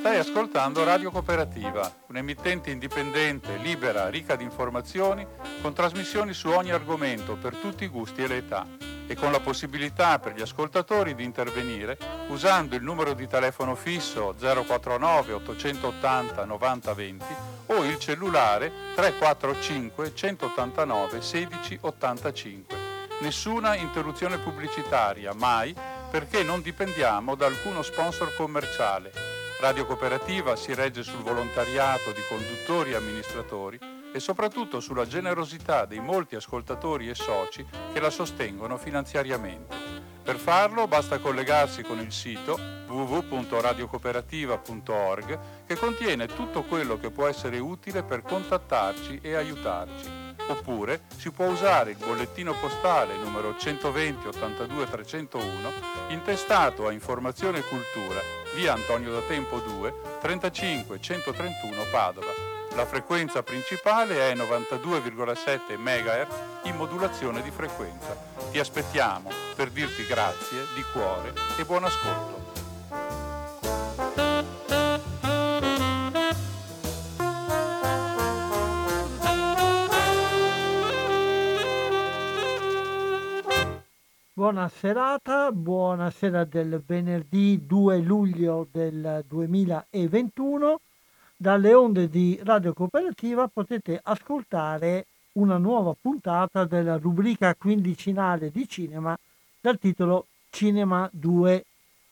Stai ascoltando Radio Cooperativa, un'emittente indipendente, libera, ricca di informazioni, con trasmissioni su ogni argomento per tutti i gusti e le età e con la possibilità per gli ascoltatori di intervenire usando il numero di telefono fisso 049 880 90 20 o il cellulare 345 189 16 85. Nessuna interruzione pubblicitaria, mai, perché non dipendiamo da alcuno sponsor commerciale. Radio Cooperativa si regge sul volontariato di conduttori e amministratori e soprattutto sulla generosità dei molti ascoltatori e soci che la sostengono finanziariamente. Per farlo basta collegarsi con il sito www.radiocooperativa.org che contiene tutto quello che può essere utile per contattarci e aiutarci. Oppure si può usare il bollettino postale numero 120 82 301 intestato a Informazione Cultura, via Antonio da Tempo 2, 35 131 Padova la frequenza principale è 92,7 MHz in modulazione di frequenza. Ti aspettiamo per dirti grazie di cuore e buon ascolto. Buona serata, buonasera del venerdì 2 luglio del 2021 dalle onde di Radio Cooperativa potete ascoltare una nuova puntata della rubrica quindicinale di cinema dal titolo Cinema 2.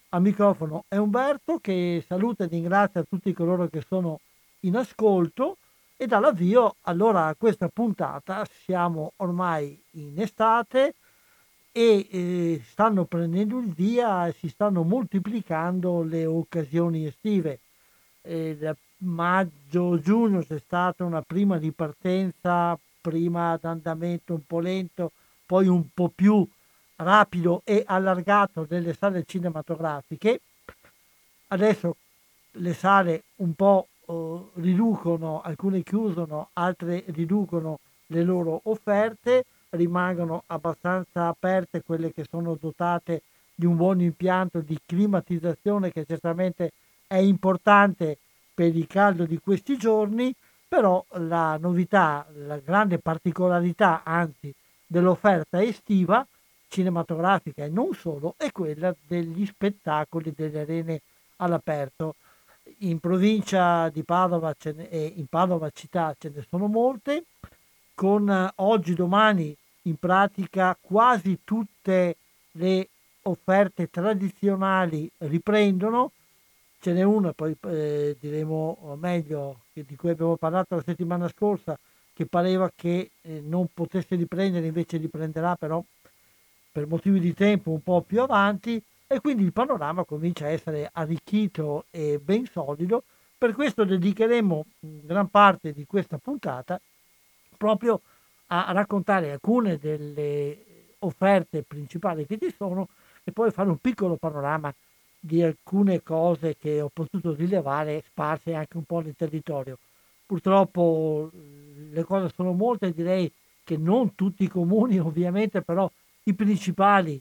A microfono è Umberto che saluta e ringrazia tutti coloro che sono in ascolto e dà l'avvio allora a questa puntata. Siamo ormai in estate e eh, stanno prendendo il via e si stanno moltiplicando le occasioni estive. Eh, maggio-giugno c'è stata una prima ripartenza, prima ad andamento un po' lento, poi un po' più rapido e allargato delle sale cinematografiche. Adesso le sale un po' uh, riducono, alcune chiudono, altre riducono le loro offerte, rimangono abbastanza aperte quelle che sono dotate di un buon impianto di climatizzazione che certamente è importante per il caldo di questi giorni, però la novità, la grande particolarità anzi dell'offerta estiva cinematografica e non solo è quella degli spettacoli delle arene all'aperto. In provincia di Padova e in Padova città ce ne sono molte, con oggi, domani in pratica quasi tutte le offerte tradizionali riprendono, ce n'è una, poi eh, diremo meglio, di cui abbiamo parlato la settimana scorsa, che pareva che eh, non potesse riprendere, invece riprenderà però per motivi di tempo un po' più avanti e quindi il panorama comincia a essere arricchito e ben solido. Per questo dedicheremo gran parte di questa puntata proprio a raccontare alcune delle offerte principali che ci sono e poi fare un piccolo panorama di alcune cose che ho potuto rilevare sparse anche un po' nel territorio. Purtroppo le cose sono molte, direi che non tutti i comuni ovviamente, però i principali,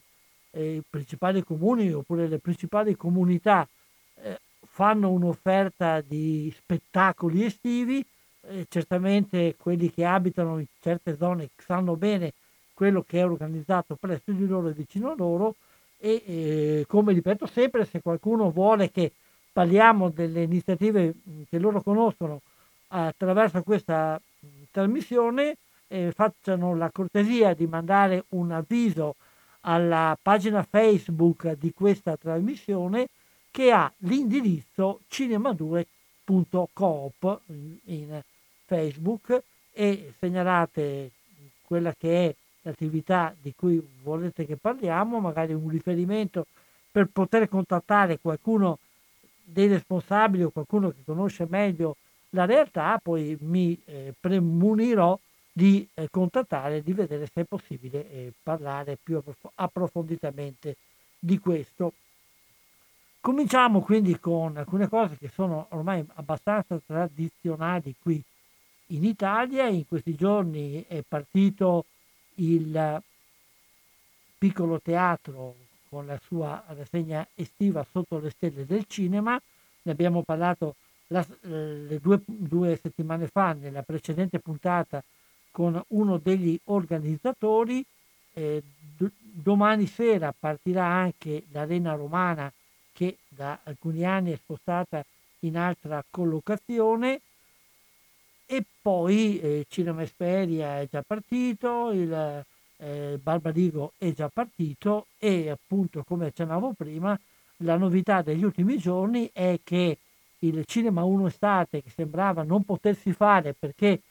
eh, i principali comuni oppure le principali comunità eh, fanno un'offerta di spettacoli estivi, eh, certamente quelli che abitano in certe zone sanno bene quello che è organizzato presso di loro e vicino a loro, e eh, come ripeto sempre, se qualcuno vuole che parliamo delle iniziative che loro conoscono attraverso questa trasmissione, eh, facciano la cortesia di mandare un avviso alla pagina Facebook di questa trasmissione che ha l'indirizzo cinema2.coop in Facebook e segnalate quella che è l'attività di cui volete che parliamo, magari un riferimento per poter contattare qualcuno dei responsabili o qualcuno che conosce meglio la realtà, poi mi eh, premunirò di eh, contattare di vedere se è possibile eh, parlare più approf- approfonditamente di questo. Cominciamo quindi con alcune cose che sono ormai abbastanza tradizionali qui in Italia. In questi giorni è partito il piccolo teatro con la sua rassegna estiva sotto le stelle del cinema, ne abbiamo parlato la, eh, due, due settimane fa nella precedente puntata con uno degli organizzatori. Eh, d- domani sera partirà anche l'Arena Romana che da alcuni anni è spostata in altra collocazione e poi eh, Cinema Esperia è già partito, il eh, Barbarigo è già partito e appunto come accennavo prima la novità degli ultimi giorni è che il Cinema 1 Estate che sembrava non potersi fare perché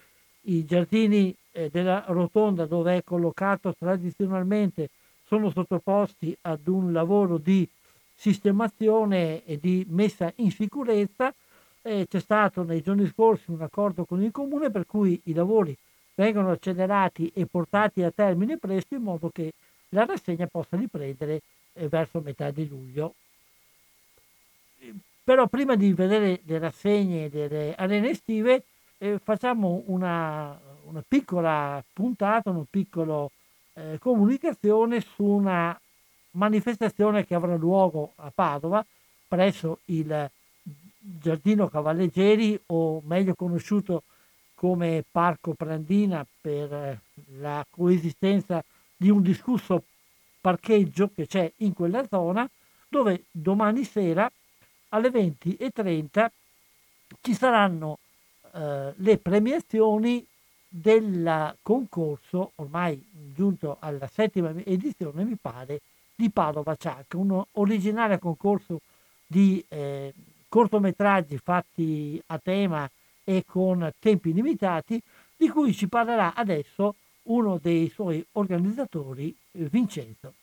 i giardini eh, della rotonda dove è collocato tradizionalmente sono sottoposti ad un lavoro di sistemazione e di messa in sicurezza. Eh, c'è stato nei giorni scorsi un accordo con il comune per cui i lavori vengono accelerati e portati a termine presto in modo che la rassegna possa riprendere eh, verso metà di luglio. Però prima di vedere le rassegne delle arene estive eh, facciamo una, una, piccola puntata, una piccola eh, comunicazione su una manifestazione che avrà luogo a Padova presso il Giardino Cavalleggeri o meglio conosciuto come Parco Prandina per la coesistenza di un discusso parcheggio che c'è in quella zona dove domani sera alle 20.30 ci saranno eh, le premiazioni del concorso, ormai giunto alla settima edizione mi pare, di Padova Ciac, un originale concorso di eh, cortometraggi fatti a tema e con tempi limitati, di cui ci parlerà adesso uno dei suoi organizzatori, Vincenzo.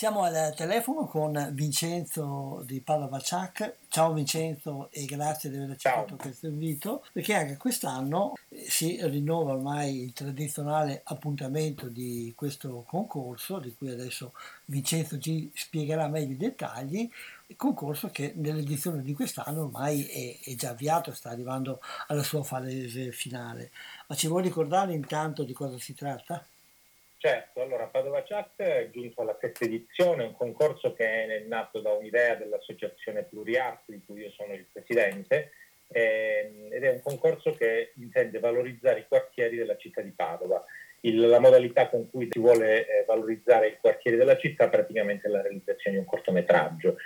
Siamo al telefono con Vincenzo di Padova Ciac. Ciao Vincenzo e grazie di aver accettato questo invito, perché anche quest'anno eh, si rinnova ormai il tradizionale appuntamento di questo concorso, di cui adesso Vincenzo ci spiegherà meglio i dettagli, concorso che nell'edizione di quest'anno ormai è, è già avviato, sta arrivando alla sua fase finale. Ma ci vuoi ricordare intanto di cosa si tratta? Certo, allora Padova Chat è giunto alla sesta edizione, un concorso che è nato da un'idea dell'associazione Pluriart di cui io sono il presidente ehm, ed è un concorso che intende valorizzare i quartieri della città di Padova. Il, la modalità con cui si vuole eh, valorizzare i quartieri della città è praticamente la realizzazione di un cortometraggio.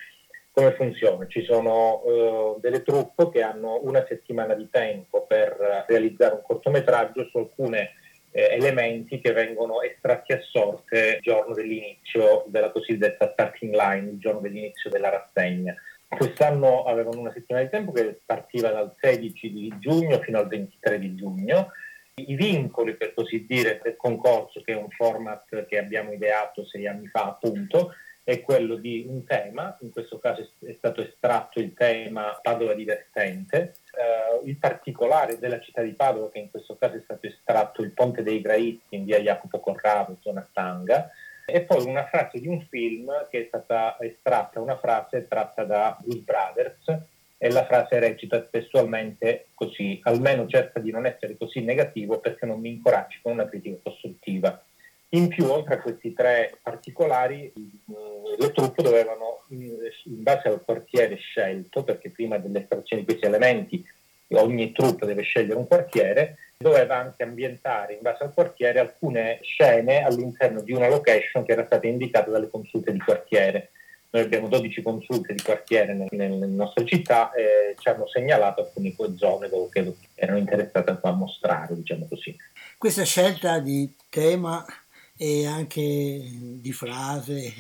Come funziona? Ci sono eh, delle truppe che hanno una settimana di tempo per realizzare un cortometraggio su alcune eh, elementi che vengono estratti a sorte il giorno dell'inizio della cosiddetta starting line, il giorno dell'inizio della rassegna. Quest'anno avevano una settimana di tempo che partiva dal 16 di giugno fino al 23 di giugno. I vincoli, per così dire, del concorso, che è un format che abbiamo ideato sei anni fa, appunto, è quello di un tema, in questo caso è stato estratto il tema Padova divertente, uh, il particolare della città di Padova, che in questo caso è stato estratto il Ponte dei Graizi in via Jacopo Corrado, zona Stanga, e poi una frase di un film che è stata estratta, una frase tratta da Blues Brothers, e la frase recita testualmente così, almeno cerca di non essere così negativo perché non mi incoraggi con una critica costruttiva. In più, oltre a questi tre particolari, le truppe dovevano, in base al quartiere scelto, perché prima dell'estrazione di questi elementi ogni troupe deve scegliere un quartiere, doveva anche ambientare in base al quartiere alcune scene all'interno di una location che era stata indicata dalle consulte di quartiere. Noi abbiamo 12 consulte di quartiere nelle, nelle nostre città e ci hanno segnalato alcune zone dove erano interessate a mostrare, diciamo così. Questa scelta di tema e anche di frase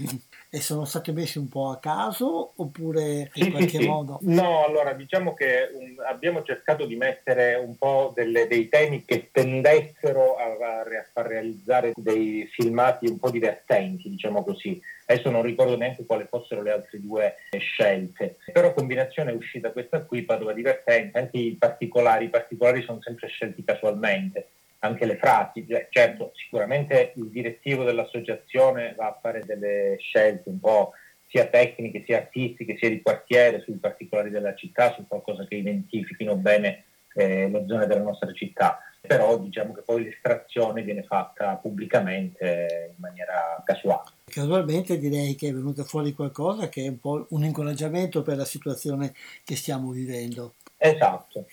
e sono state messe un po' a caso oppure in sì, qualche sì, modo? No, allora diciamo che um, abbiamo cercato di mettere un po' delle, dei temi che tendessero a, a, far realizzare dei filmati un po' divertenti, diciamo così. Adesso non ricordo neanche quali fossero le altre due scelte, però combinazione è uscita questa qui, Padova divertente, anche i particolari, i particolari sono sempre scelti casualmente anche le frasi. Certo, sicuramente il direttivo dell'associazione va a fare delle scelte un po' sia tecniche, sia artistiche, sia di quartiere, sui particolari della città, su qualcosa che identifichino bene eh, le zone della nostra città. però diciamo che poi l'estrazione viene fatta pubblicamente in maniera casuale. Casualmente direi che è venuto fuori qualcosa che è un po' un incoraggiamento per la situazione che stiamo vivendo. Esatto.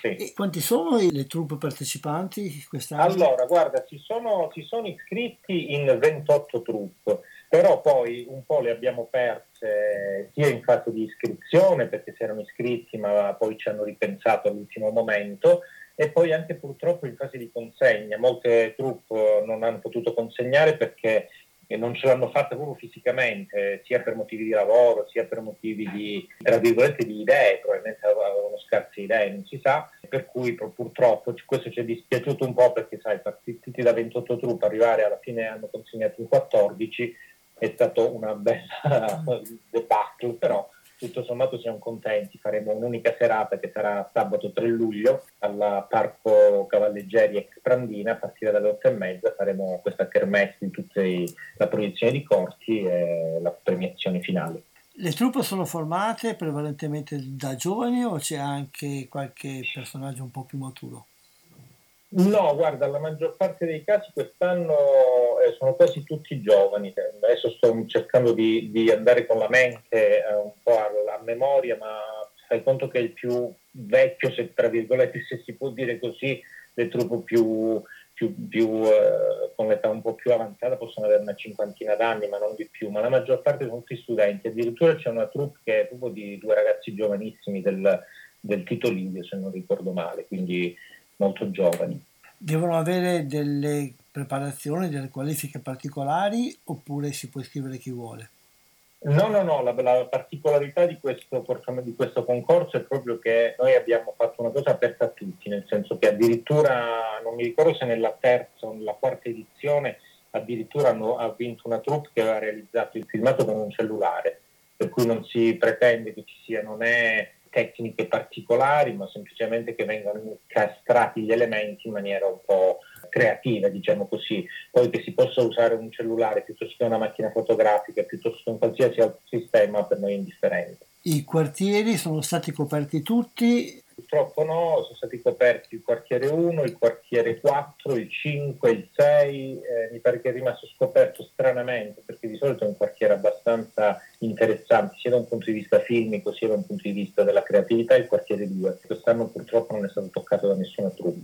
Sì. Quanti sono le truppe partecipanti quest'anno? Allora, guarda, si sono, si sono iscritti in 28 truppe, però poi un po' le abbiamo perse sia in fase di iscrizione perché si erano iscritti ma poi ci hanno ripensato all'ultimo momento e poi anche purtroppo in fase di consegna. Molte truppe non hanno potuto consegnare perché non ce l'hanno fatta proprio fisicamente, sia per motivi di lavoro, sia per motivi di, tra virgolette, di idee, probabilmente avevano scarse idee, non si sa, per cui purtroppo questo ci è dispiaciuto un po' perché sai, partiti da 28 truppe, arrivare alla fine hanno consegnato in 14, è stato una bella debacle, però tutto sommato siamo contenti, faremo un'unica serata che sarà sabato 3 luglio al Parco Cavalleggeri ex Prandina a partire dalle 8 e mezza faremo questa kermesse di tutte la proiezione di corti e la premiazione finale. Le truppe sono formate prevalentemente da giovani o c'è anche qualche personaggio un po' più maturo? No, guarda, la maggior parte dei casi quest'anno eh, sono quasi tutti giovani. Adesso sto cercando di, di andare con la mente eh, un po' a, a, memoria, ma fai conto che il più vecchio, se tra virgolette, se si può dire così, le truppe più, più, più eh, con l'età un po' più avanzata possono avere una cinquantina d'anni, ma non di più. Ma la maggior parte sono tutti studenti. Addirittura c'è una troupe che è proprio di due ragazzi giovanissimi del, del Tito Livio, se non ricordo male. Quindi molto giovani. Devono avere delle preparazioni, delle qualifiche particolari oppure si può iscrivere chi vuole? No, no, no, la, la particolarità di questo, di questo, concorso è proprio che noi abbiamo fatto una cosa aperta a tutti, nel senso che addirittura, non mi ricordo se nella terza o nella quarta edizione, addirittura hanno, ha vinto una troupe che aveva realizzato il filmato con un cellulare, per cui non si pretende che ci sia, non è tecniche particolari, ma semplicemente che vengano incastrati gli elementi in maniera un po' creativa, diciamo così. Poi che si possa usare un cellulare piuttosto che una macchina fotografica, piuttosto che un qualsiasi altro sistema, per noi è indifferente. I quartieri sono stati coperti tutti Purtroppo no, sono stati coperti il quartiere 1, il quartiere 4, il 5, il 6, eh, mi pare che è rimasto scoperto stranamente perché di solito è un quartiere abbastanza interessante sia da un punto di vista filmico sia da un punto di vista della creatività, il quartiere 2. Quest'anno purtroppo non è stato toccato da nessuna troupe.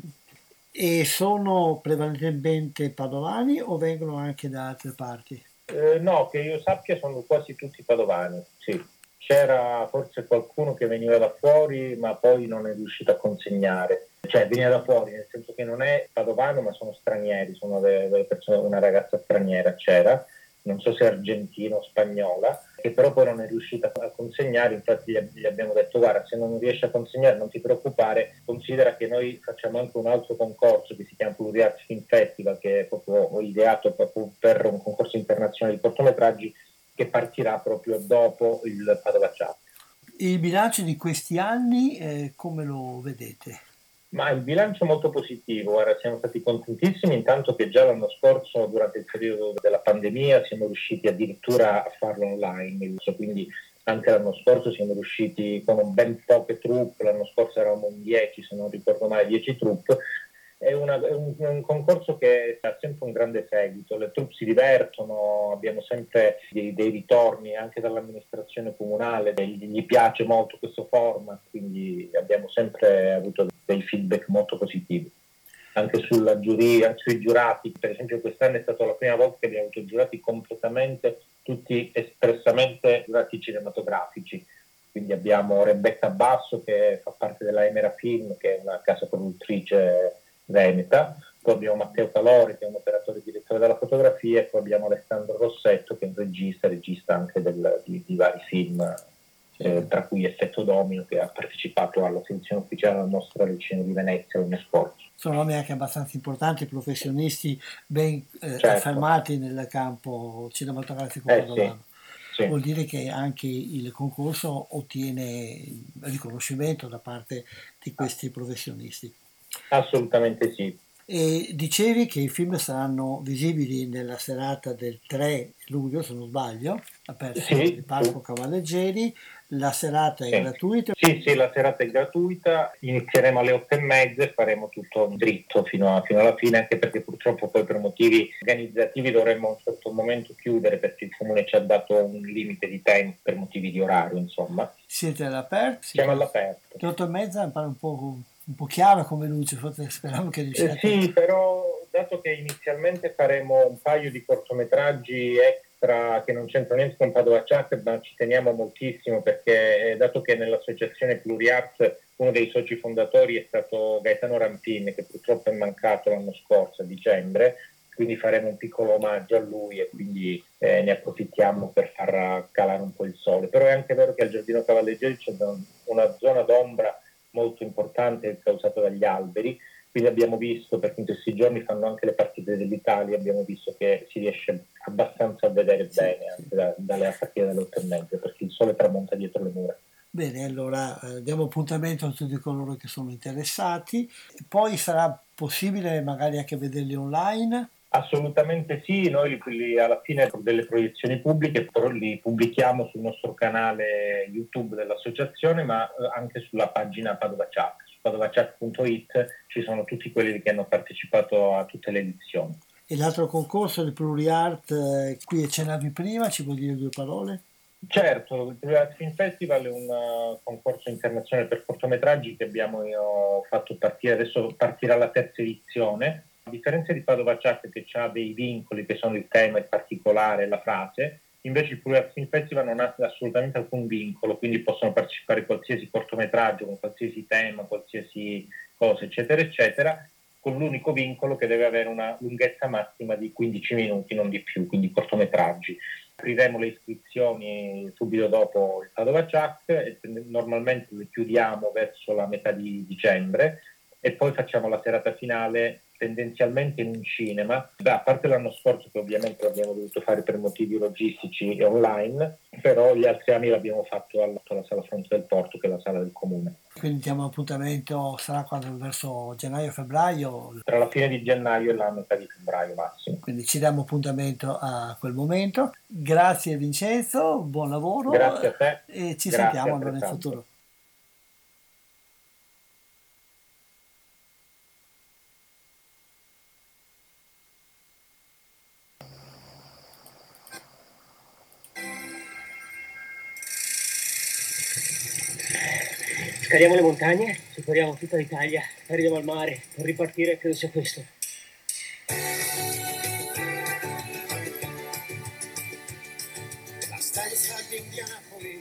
E sono prevalentemente padovani o vengono anche da altre parti? Eh, no, che io sappia sono quasi tutti padovani, sì c'era forse qualcuno che veniva da fuori ma poi non è riuscito a consegnare. Cioè veniva da fuori, nel senso che non è padovano ma sono stranieri, sono delle, delle persone, una ragazza straniera c'era, non so se argentina o spagnola, che però poi non è riuscita a consegnare, infatti gli abbiamo detto guarda se non riesci a consegnare non ti preoccupare, considera che noi facciamo anche un altro concorso che si chiama Pluriarts Film Festival che è proprio ideato proprio per un concorso internazionale di cortometraggi che partirà proprio dopo il Padova Chat. Il bilancio di questi anni eh, come lo vedete? Ma il bilancio è molto positivo, Ora, siamo stati contentissimi intanto che già l'anno scorso, durante il periodo della pandemia, siamo riusciti addirittura a farlo online, quindi anche l'anno scorso siamo riusciti con ben poche truppe, l'anno scorso eravamo in 10, se non ricordo male 10 truppe, è, una, è un, un, concorso che ha sempre un grande seguito, le truppe si divertono, abbiamo sempre dei, dei ritorni anche dall'amministrazione comunale, gli, gli piace molto questo format, quindi abbiamo sempre avuto dei feedback molto positivi anche sulla giuria, sui giurati. Per esempio quest'anno è stata la prima volta che abbiamo avuto giurati completamente, tutti espressamente giurati cinematografici. Quindi abbiamo Rebecca Basso che fa parte della Emera Film, che è una casa produttrice veneta, poi abbiamo Matteo Calori che è un operatore direttore della fotografia e poi abbiamo Alessandro Rossetto che è un regista, regista anche del, di, di, vari film, eh, tra cui Effetto Domino che ha partecipato alla selezione ufficiale alla nostra lezione di Venezia l'anno scorso. Sono nomi anche abbastanza importanti, professionisti ben eh, certo. affermati nel campo cinematografico eh, sì. Sì. Vuol dire che anche il concorso ottiene riconoscimento da parte di questi professionisti. Assolutamente sì. E dicevi che i film saranno visibili nella serata del 3 luglio, se non sbaglio, aperto sì, il Parco. Cavalleggeri. La serata è sì. gratuita? Sì, sì, la serata è gratuita, inizieremo alle otto e mezza e faremo tutto dritto fino, a, fino alla fine, anche perché purtroppo poi per motivi organizzativi dovremmo a un certo momento chiudere perché il comune ci ha dato un limite di tempo per motivi di orario, insomma. Siete all'aperto? Siamo all'aperto. Le otto e mezza mi pare un po', un po chiaro come luce, forse speriamo che riusciate. Eh sì, però dato che inizialmente faremo un paio di cortometraggi extra che non c'entra niente con Padova Chat, ma ci teniamo moltissimo perché eh, dato che nell'associazione Pluriarts uno dei soci fondatori è stato Gaetano Rampin, che purtroppo è mancato l'anno scorso, a dicembre, quindi faremo un piccolo omaggio a lui e quindi eh, ne approfittiamo per far calare un po' il sole. Però è anche vero che al Giardino Cavalleggeri c'è una zona d'ombra molto importante causata dagli alberi quindi abbiamo visto, perché in questi giorni fanno anche le partite dell'Italia, abbiamo visto che si riesce abbastanza a vedere sì, bene sì. anche da, dalle partite delle otto e mezza, perché il sole tramonta dietro le mura. Bene, allora eh, diamo appuntamento a tutti coloro che sono interessati. Poi sarà possibile magari anche vederli online? Assolutamente sì, noi li, alla fine delle proiezioni pubbliche però li pubblichiamo sul nostro canale YouTube dell'associazione ma eh, anche sulla pagina Padova Chat padovachat.it ci sono tutti quelli che hanno partecipato a tutte le edizioni. E l'altro concorso del PluriArt, eh, qui accennavi prima, ci vuoi dire due parole? Certo, il PluriArt Film Festival è un uh, concorso internazionale per cortometraggi che abbiamo fatto partire, adesso partirà la terza edizione. A differenza di Padova Chat che ha dei vincoli che sono il tema, il particolare, la frase, Invece il Pure Film Festival non ha assolutamente alcun vincolo, quindi possono partecipare a qualsiasi cortometraggio, con qualsiasi tema, qualsiasi cosa, eccetera, eccetera, con l'unico vincolo che deve avere una lunghezza massima di 15 minuti, non di più, quindi cortometraggi. Apriremo le iscrizioni subito dopo il Padova Chuck e normalmente le chiudiamo verso la metà di dicembre e poi facciamo la serata finale tendenzialmente in un cinema, Beh, a parte l'anno scorso che ovviamente l'abbiamo dovuto fare per motivi logistici e online, però gli altri anni l'abbiamo fatto alla sala Fronte del Porto, che è la sala del comune. Quindi diamo appuntamento, sarà quando verso gennaio-febbraio? Tra la fine di gennaio e la metà di febbraio massimo. Quindi ci diamo appuntamento a quel momento. Grazie Vincenzo, buon lavoro. Grazie a te. E ci Grazie sentiamo allora in futuro. Scaliamo le montagne, superiamo tutta l'Italia, arriviamo al mare, per ripartire credo sia questo.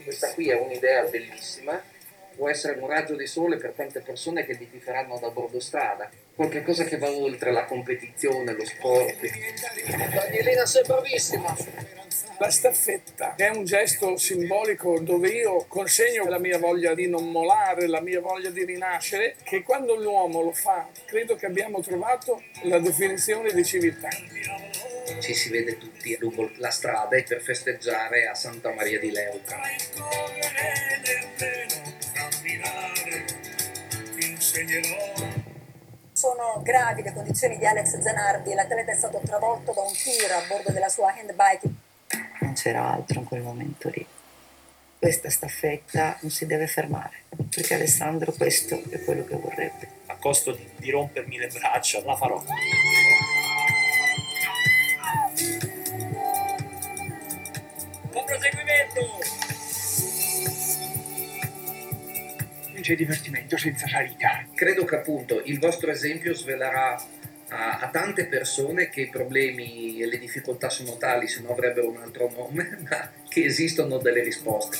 Questa qui è un'idea bellissima, può essere un raggio di sole per tante persone che vi faranno da bordo strada, qualcosa che va oltre la competizione, lo sport. Danielina sei bravissima! La staffetta è un gesto simbolico dove io consegno la mia voglia di non molare, la mia voglia di rinascere, che quando l'uomo lo fa, credo che abbiamo trovato la definizione di civiltà. Ci si vede tutti lungo la strada per festeggiare a Santa Maria di Leuca. Sono gravi le condizioni di Alex Zanardi, l'atleta è stato travolto da un tir a bordo della sua handbike non c'era altro in quel momento lì. Questa staffetta non si deve fermare, perché Alessandro questo è quello che vorrebbe. A costo di, rompermi le braccia, la farò. Buon proseguimento! Non c'è divertimento senza salita. Credo che appunto il vostro esempio svelerà a, a, tante persone che i problemi e le difficoltà sono tali, se no avrebbero un altro nome, ma che esistono delle risposte.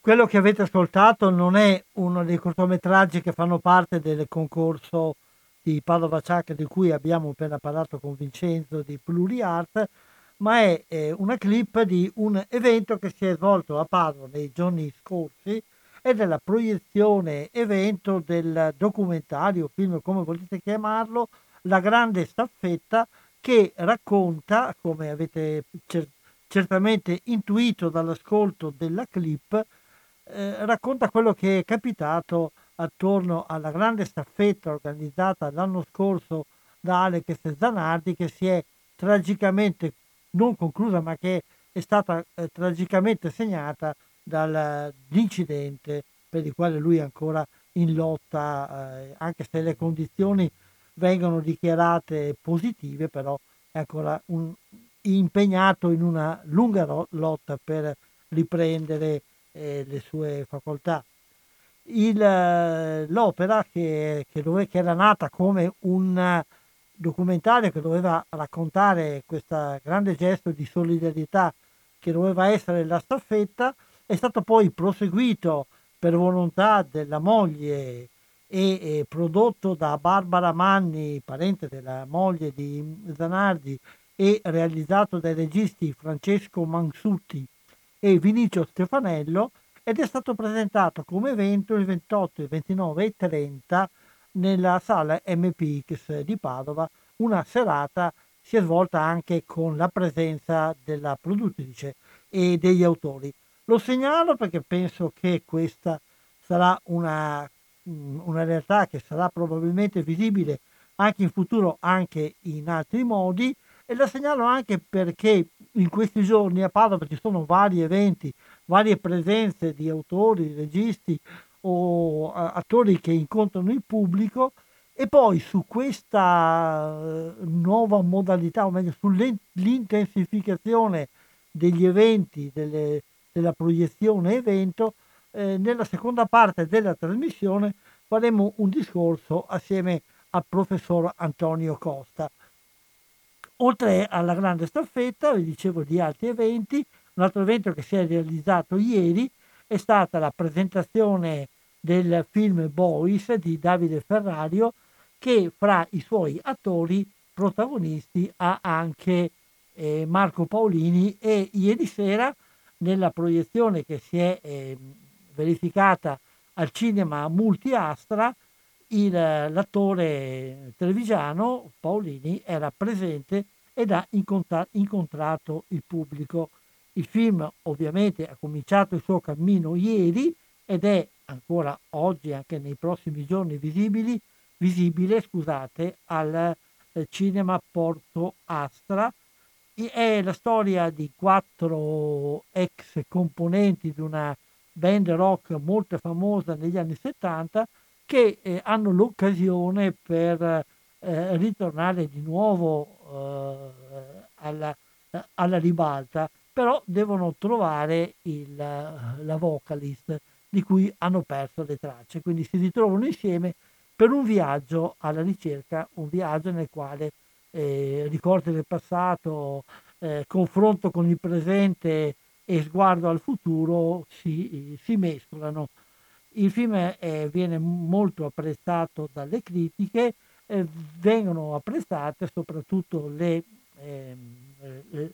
Quello che avete ascoltato non è uno dei cortometraggi che fanno parte del concorso di Padova Ciacca di cui abbiamo appena parlato con Vincenzo di Pluriart, ma è eh, una clip di un evento che si è svolto a Padova nei giorni scorsi, e della proiezione evento del documentario, film come volete chiamarlo, La grande staffetta che racconta, come avete cer- certamente intuito dall'ascolto della clip, eh, racconta quello che è capitato attorno alla grande staffetta organizzata l'anno scorso da Alex Zanardi che si è tragicamente non conclusa ma che è stata eh, tragicamente segnata dall'incidente per il quale lui è ancora in lotta, eh, anche se le condizioni vengono dichiarate positive, però è ancora un, impegnato in una lunga lotta per riprendere eh, le sue facoltà. Il, l'opera che, che, dove, che, era nata come un documentario che doveva raccontare questo grande gesto di solidarietà che doveva essere la staffetta, è stato poi proseguito per volontà della moglie e, prodotto da Barbara Manni, parente della moglie di Zanardi, e realizzato dai registi Francesco Mansutti e Vinicio Stefanello ed è stato presentato come evento il 28, il 29 e 30 nella sala MPX di Padova. Una serata si è svolta anche con la presenza della produttrice e degli autori. Lo segnalo perché penso che questa sarà una, mm, una realtà che sarà probabilmente visibile anche in futuro, anche in altri modi, e la segnalo anche perché in questi giorni a Padova ci sono vari eventi, varie presenze di autori, registi o attori che incontrano il pubblico e poi su questa eh, nuova modalità, o meglio sull'intensificazione degli eventi, delle, della proiezione evento, eh, nella seconda parte della trasmissione faremo un discorso assieme al professor Antonio Costa. Oltre alla grande staffetta, vi dicevo di altri eventi, un altro evento che si è realizzato ieri è stata la presentazione del film Boys di Davide Ferrario che fra i suoi attori protagonisti ha anche eh, Marco Paolini e ieri sera nella proiezione che si è eh, verificata al cinema Multiastra, il, l'attore trevigiano Paolini era presente ed ha incontra- incontrato il pubblico. Il film ovviamente ha cominciato il suo cammino ieri ed è ancora oggi, anche nei prossimi giorni, visibili, visibile scusate, al eh, cinema Porto Astra. È la storia di quattro ex componenti di una band rock molto famosa negli anni 70 che eh, hanno l'occasione per eh, ritornare di nuovo eh, alla, alla, ribalta, però devono trovare il, la vocalist di cui hanno perso le tracce, quindi si ritrovano insieme per un viaggio alla ricerca, un viaggio nel quale eh, ricordi del passato, eh, confronto con il presente e sguardo al futuro si, si mescolano. Il film è, viene molto apprezzato dalle critiche, eh, vengono apprezzate soprattutto le, ehm, le,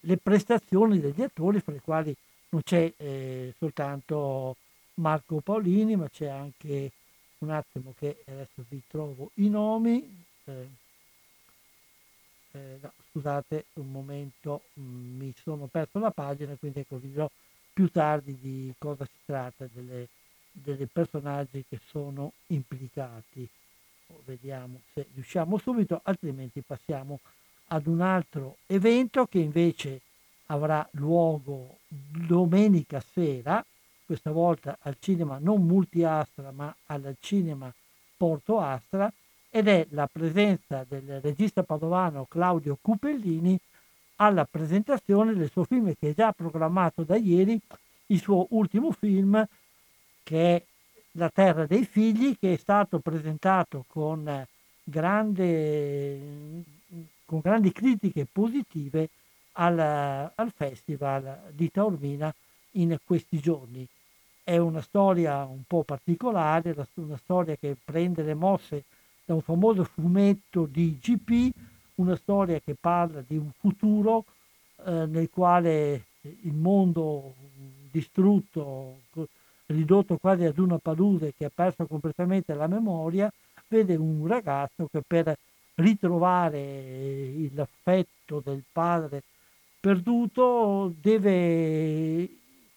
le, prestazioni degli attori, fra i quali non c'è eh, soltanto Marco Paolini, ma c'è anche un attimo che adesso vi trovo i nomi. Eh, eh, no, scusate un momento, mm, mi sono perso la pagina, quindi ecco, vi dirò più tardi di cosa si tratta, delle, delle personaggi che sono implicati. Vediamo se riusciamo subito, altrimenti passiamo ad un altro evento che invece avrà luogo domenica sera, questa volta al cinema non Multiastra ma al cinema Porto Astra, ed è la presenza del regista padovano Claudio Cupellini alla presentazione del suo film che è già programmato da ieri, il suo ultimo film che è La terra dei figli, che è stato presentato con, grande, con grandi critiche positive al, al Festival di Taormina in questi giorni. È una storia un po' particolare, una storia che prende le mosse da un famoso fumetto di GP, una storia che parla di un futuro eh, nel quale il mondo distrutto, ridotto quasi ad una palude che ha perso completamente la memoria, vede un ragazzo che per ritrovare l'affetto del padre perduto deve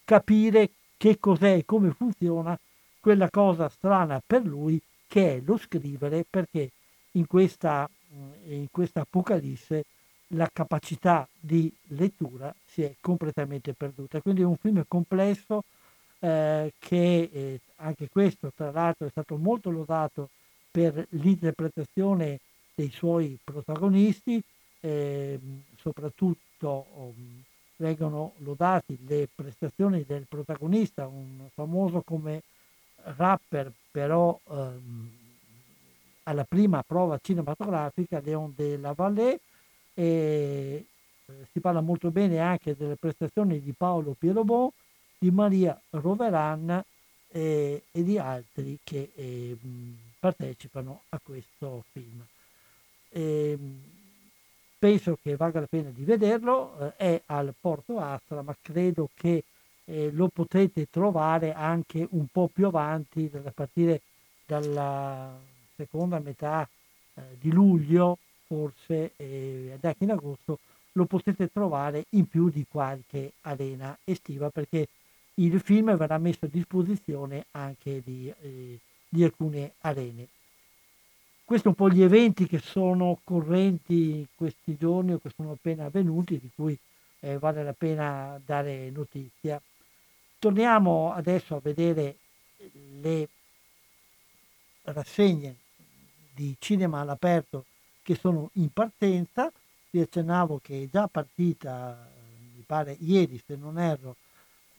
capire che cos'è e come funziona quella cosa strana per lui che è lo scrivere perché in questa, in questa apocalisse la capacità di lettura si è completamente perduta. Quindi è un film complesso eh, che eh, anche questo tra l'altro è stato molto lodato per l'interpretazione dei suoi protagonisti, eh, soprattutto um, vengono lodati le prestazioni del protagonista, un famoso come rapper però um, alla prima prova cinematografica, Leon de la Vallée, e eh, si parla molto bene anche delle prestazioni di Paolo Pierobon, di Maria Roveran eh, e di altri che eh, partecipano a questo film. E, penso che valga la pena di vederlo, eh, è al Porto Astra, ma credo che eh, lo potete trovare anche un po' più avanti, a partire dalla seconda metà eh, di luglio, forse eh, anche in agosto, lo potete trovare in più di qualche arena estiva perché il film verrà messo a disposizione anche di, eh, di alcune arene. Questi sono un po' gli eventi che sono correnti questi giorni o che sono appena avvenuti, di cui eh, vale la pena dare notizia. Torniamo adesso a vedere le rassegne di cinema all'aperto che sono in partenza. Vi accennavo che è già partita, mi pare ieri se non erro,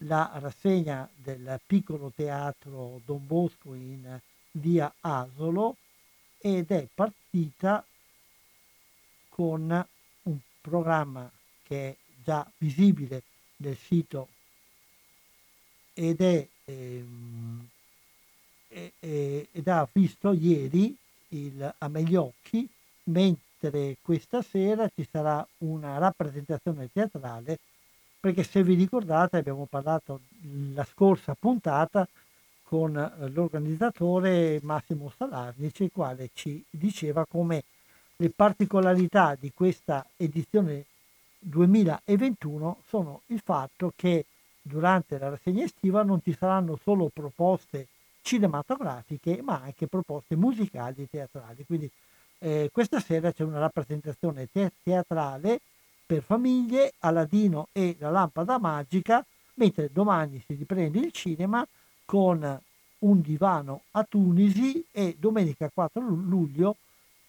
la rassegna del piccolo teatro Don Bosco in via Asolo ed è partita con un programma che è già visibile nel sito ed è ehm, ed ha visto ieri il, a occhi mentre questa sera ci sarà una rappresentazione teatrale perché se vi ricordate abbiamo parlato la scorsa puntata con eh, l'organizzatore Massimo Salarnici, il quale ci diceva come le particolarità di questa edizione 2021 sono il fatto che durante la rassegna estiva non ci saranno solo proposte cinematografiche ma anche proposte musicali e teatrali. Quindi eh, questa sera c'è una rappresentazione te- teatrale per famiglie, Aladino e la lampada magica, mentre domani si riprende il cinema con un divano a Tunisi e domenica 4 luglio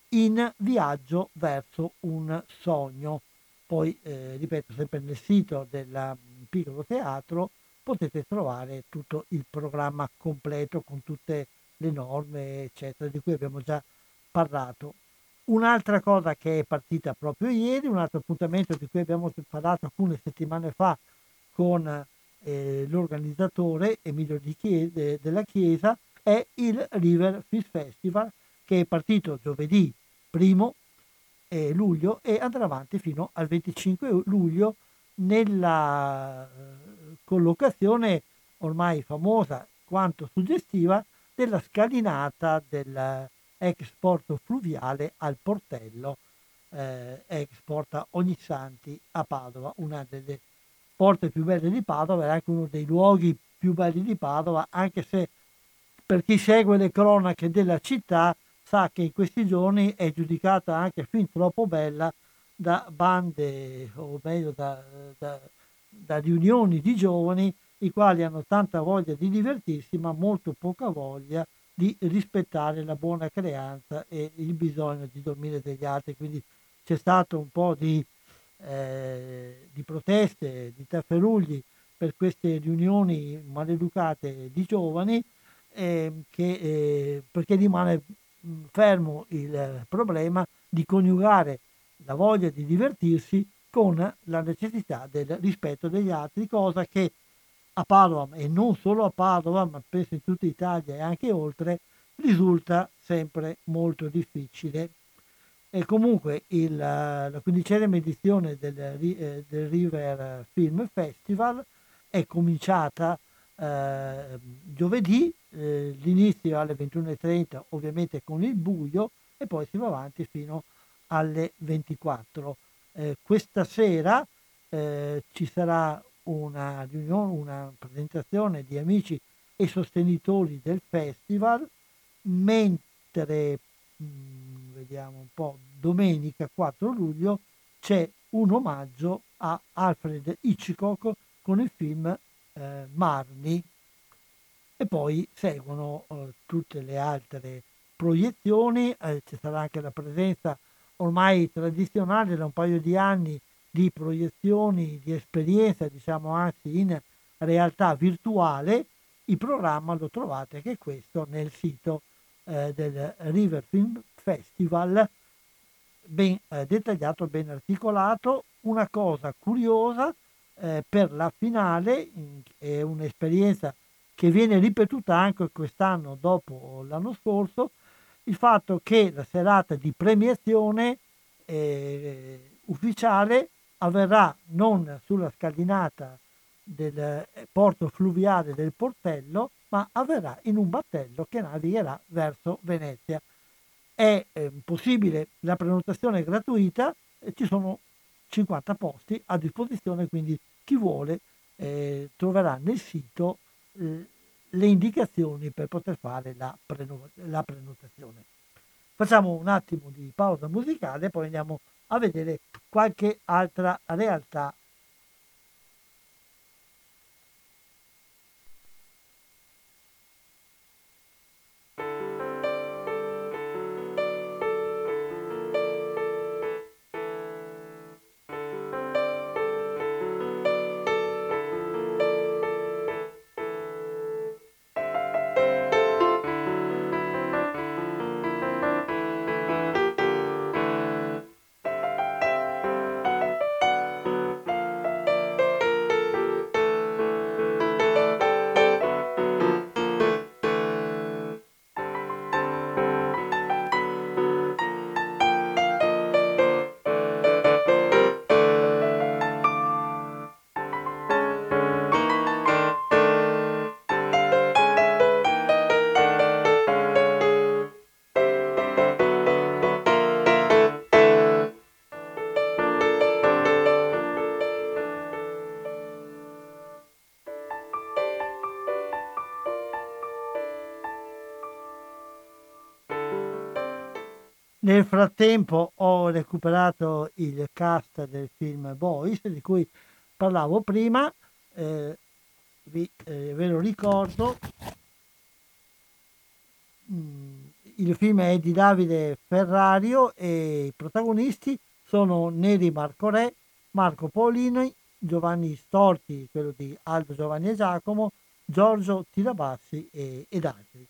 in viaggio verso un sogno. Poi, eh, ripeto, sempre nel sito del piccolo teatro potete trovare tutto il programma completo con tutte le norme, eccetera, di cui abbiamo già parlato. Un'altra cosa che è partita proprio ieri, un altro appuntamento di cui abbiamo parlato alcune settimane fa con eh, l'organizzatore Emilio di Chiesa, della Chiesa, è il River Fish Festival che è partito giovedì primo eh, luglio e andrà avanti fino al 25 luglio nella eh, collocazione ormai famosa quanto suggestiva della scalinata del ex porto fluviale al portello eh, porta Ognissanti a Padova, una delle porte più belle di Padova e anche uno dei luoghi più belli di Padova, anche se per chi segue le cronache della città sa che in questi giorni è giudicata anche fin troppo bella da bande, o meglio da, da, da riunioni di giovani i quali hanno tanta voglia di divertirsi ma molto poca voglia di rispettare la buona creanza e il bisogno di dormire degli altri. Quindi c'è stato un po' di, eh, di proteste, di tafferugli per queste riunioni maleducate di giovani eh, che, eh, perché rimane fermo il problema di coniugare la voglia di divertirsi con la necessità del rispetto degli altri, cosa che a Padova e non solo a Padova, ma penso in tutta Italia e anche oltre, risulta sempre molto difficile. E comunque il, la quindicesima edizione del, eh, del, River Film Festival è cominciata eh, giovedì, eh, l'inizio alle 21.30 ovviamente con il buio e poi si va avanti fino alle 24. Eh, questa sera eh, ci sarà una riunione, una presentazione di amici e sostenitori del festival, mentre mh, mm, vediamo un po', domenica 4 luglio c'è un omaggio a Alfred Hitchcock con il film eh, Marni e poi seguono eh, tutte le altre proiezioni, eh, ci sarà anche la presenza ormai tradizionale da un paio di anni di proiezioni, di esperienza, diciamo anzi in realtà virtuale, il programma lo trovate anche questo nel sito eh, del River Film Festival, ben eh, dettagliato, ben articolato. Una cosa curiosa eh, per la finale, è un'esperienza che viene ripetuta anche quest'anno dopo l'anno scorso, il fatto che la serata di premiazione eh, ufficiale avverrà non sulla scalinata del eh, porto fluviale del Portello, ma avverrà in un battello che navigherà verso Venezia. È eh, possibile, la prenotazione gratuita, e ci sono 50 posti a disposizione, quindi chi vuole eh, troverà nel sito eh, le indicazioni per poter fare la, preno- la prenotazione. Facciamo un attimo di pausa musicale, poi andiamo a vedere qualche altra realtà Nel frattempo ho recuperato il cast del film Boys, di cui parlavo prima, eh, vi, eh, ve lo ricordo. Mm, il film è di Davide Ferrario e i protagonisti sono Neri Marco Re, Marco Paolini, Giovanni Storti, quello di Aldo Giovanni e Giacomo, Giorgio Tirabassi e, ed altri.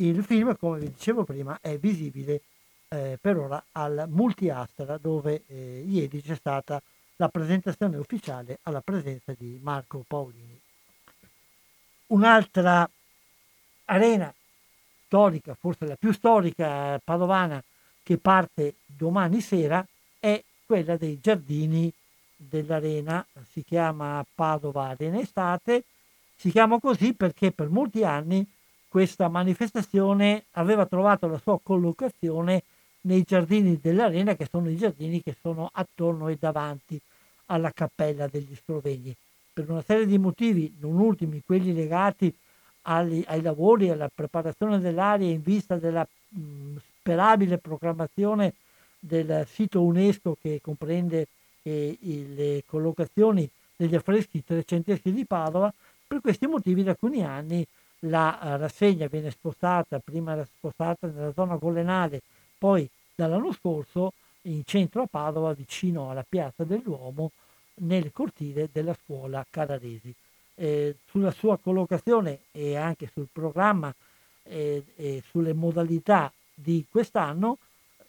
Il film, come vi dicevo prima, è visibile eh, per ora al Multiastra, dove eh, ieri c'è stata la presentazione ufficiale alla presenza di Marco Paolini. Un'altra arena storica, forse la più storica padovana, che parte domani sera è quella dei giardini dell'arena, si chiama Padova Arena Estate, si chiama così perché per molti anni questa manifestazione aveva trovato la sua collocazione nei giardini dell'arena, che sono i giardini che sono attorno e davanti alla cappella degli Sloveni. Per una serie di motivi, non ultimi quelli legati ai, ai lavori, alla preparazione dell'area in vista della mh, sperabile proclamazione del sito UNESCO che comprende eh, le collocazioni degli affreschi trecenteschi di Padova, per questi motivi da alcuni anni la eh, rassegna viene spostata, prima era spostata nella zona collenale, poi dall'anno scorso in centro a Padova, vicino alla piazza del Duomo, nel cortile della scuola Cararesi. Eh, sulla sua collocazione e anche sul programma eh, e sulle modalità di quest'anno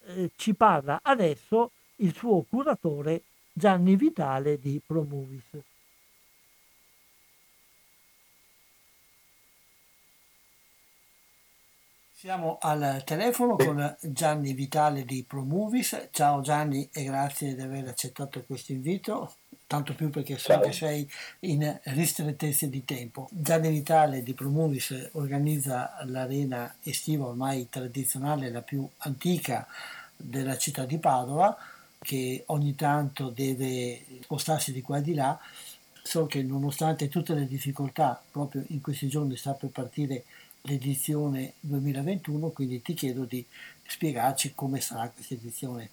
eh, ci parla adesso il suo curatore Gianni Vitale di Promovis. Siamo al telefono con Gianni Vitale di ProMovies. Ciao Gianni e grazie di aver accettato questo invito, tanto più perché so Ciao. che sei in ristrettezze di tempo. Gianni Vitale di ProMovies organizza l'arena estiva ormai tradizionale, la più antica della città di Padova, che ogni tanto deve spostarsi di qua e di là. So che nonostante tutte le difficoltà, proprio in questi giorni sta per partire l'edizione 2021, quindi ti chiedo di spiegarci come sarà questa edizione.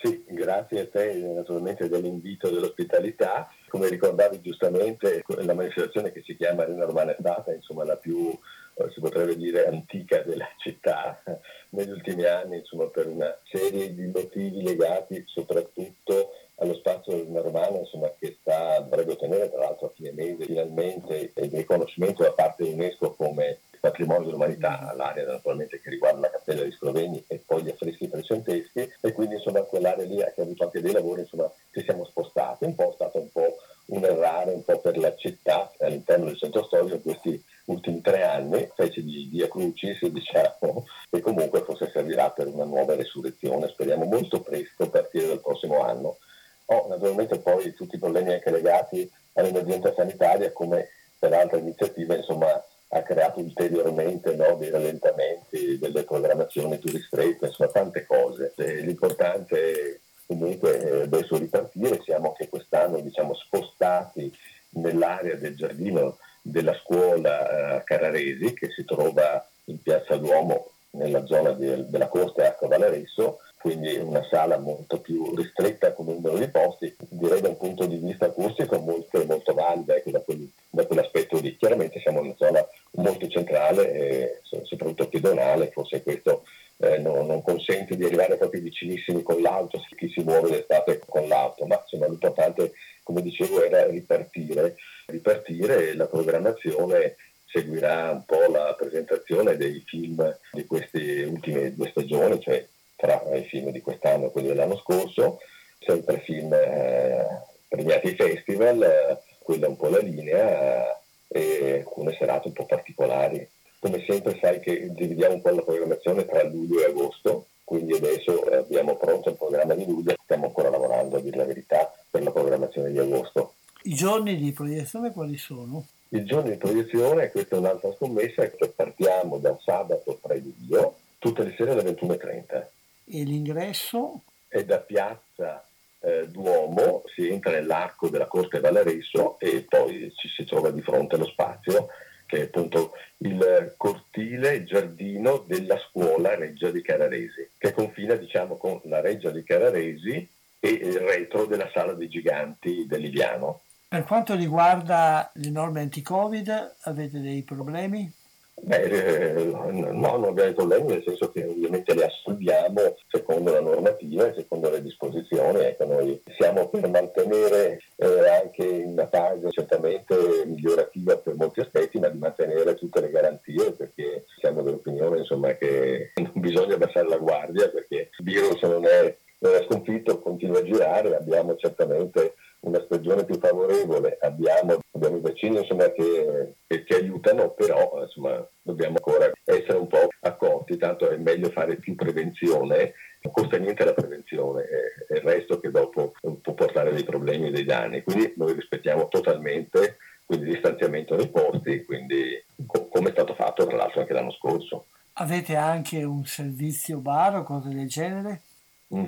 Sì, grazie a te naturalmente dell'invito e dell'ospitalità. Come ricordavi giustamente, la manifestazione che si chiama Arena Romana è stata insomma, la più, eh, si potrebbe dire, antica della città negli ultimi anni, insomma, per una serie di motivi legati soprattutto allo spazio Arena Romana insomma, che sta, dovrebbe ottenere tra l'altro a fine mese finalmente il riconoscimento da parte dell'UNESCO come patrimonio dell'umanità, l'area naturalmente che riguarda la cappella di Sloveni e poi gli affreschi trecenteschi e quindi insomma quell'area lì ha avuto anche dei lavori insomma ci siamo spostati, un po' è stato un po' un errare un po' per la città all'interno del centro storico in questi ultimi tre anni, specie di via Crucis diciamo, e comunque forse servirà per una nuova resurrezione, speriamo molto presto a partire dal prossimo anno. Oh, naturalmente poi tutti i problemi anche legati all'emergenza sanitaria come per altre iniziative, insomma ha creato ulteriormente no, dei rallentamenti, delle programmazioni più ristrette, insomma tante cose. L'importante comunque è adesso ripartire, siamo anche quest'anno diciamo, spostati nell'area del giardino della scuola eh, Carraresi che si trova in Piazza Duomo nella zona di, della costa Acqua Valaresso quindi una sala molto più ristretta con un numero di posti, direi da un punto di vista acustico molto, molto valida ecco, da, quel, da, quell'aspetto lì. Chiaramente siamo in una zona molto centrale e soprattutto pedonale, forse questo eh, non, non, consente di arrivare proprio vicinissimi con l'auto, chi si muove l'estate con l'auto, ma insomma l'importante, come dicevo, era ripartire, ripartire la programmazione seguirà un po' la presentazione dei film di queste ultime due stagioni, cioè tra i film di quest'anno e quelli dell'anno scorso, sempre film eh, premiati ai festival, eh, quella è un po' la linea eh, e alcune serate un po' particolari. Come sempre sai che dividiamo un po' la programmazione tra luglio e agosto, quindi adesso abbiamo pronto il programma di luglio, stiamo ancora lavorando a dire la verità per la programmazione di agosto. I giorni di proiezione quali sono? I giorni di proiezione, questa è un'altra scommessa, che partiamo da sabato 3 luglio, tutte le sere alle 21.30 e l'ingresso? È da piazza eh, Duomo, si entra nell'arco della Corte Valaresso e poi ci si trova di fronte allo spazio che è appunto il cortile, il giardino della scuola Reggia di Cararesi, che confina diciamo con la Reggia di Cararesi e il retro della sala dei giganti del Liviano. Per quanto riguarda le norme anti-Covid, avete dei problemi? Beh, eh, no, non abbiamo problemi, nel senso che ovviamente le assolviamo secondo la normativa e secondo le disposizioni. Ecco, noi siamo per mantenere eh, anche una fase certamente migliorativa per molti aspetti, ma di mantenere tutte le garanzie perché siamo dell'opinione insomma, che non bisogna abbassare la guardia perché il virus non è, non è sconfitto, continua a girare, abbiamo certamente una stagione più favorevole, abbiamo, abbiamo i vaccini insomma, che, che, che, aiutano, però insomma, dobbiamo ancora essere un po' accorti, tanto è meglio fare più prevenzione, non costa niente la prevenzione, è, è il resto che dopo può portare dei problemi e dei danni, quindi noi rispettiamo totalmente quindi il distanziamento dei posti, quindi co- come è stato fatto tra l'altro anche l'anno scorso. Avete anche un servizio bar o cose del genere?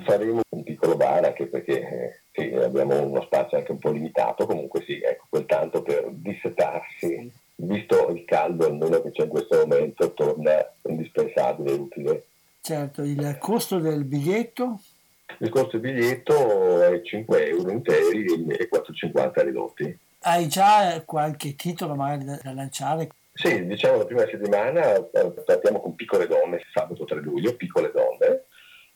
Faremo un piccolo bar anche perché eh, sì, abbiamo uno spazio anche un po' limitato, comunque sì, ecco, quel tanto per dissetarsi, visto il caldo almeno che c'è in questo momento, torna indispensabile e utile. Certo, il costo del biglietto? Il costo del biglietto è 5 euro interi e 4,50 ridotti. Hai già qualche titolo magari da, lanciare? Sì, diciamo la prima settimana eh, partiamo con Piccole Donne, sabato 3 luglio, Piccole Donne,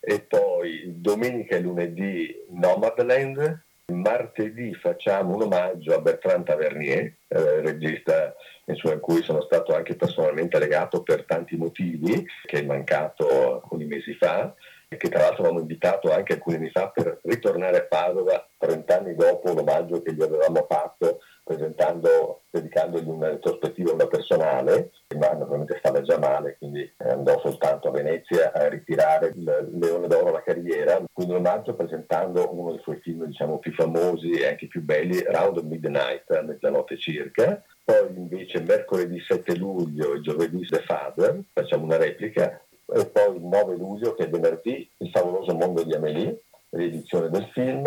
e poi domenica e lunedì Nomadland, martedì facciamo un omaggio a Bertrand Tavernier, eh, regista in cui sono stato anche personalmente legato per tanti motivi, che è mancato alcuni mesi fa, e che tra l'altro avevamo invitato anche alcuni anni fa per ritornare a Padova 30 anni dopo un omaggio che gli avevamo fatto dedicandogli una retrospettiva una personale, ma naturalmente stava già male, quindi andò soltanto a Venezia a ritirare il Leone d'Oro alla carriera, quindi un omaggio presentando uno dei suoi film diciamo più famosi e anche più belli, Round Midnight, a mezzanotte circa, poi invece mercoledì 7 luglio e giovedì The Father, facciamo una replica, e poi il 9 luglio che è venerdì, Il favoloso mondo di Amélie, riedizione del film,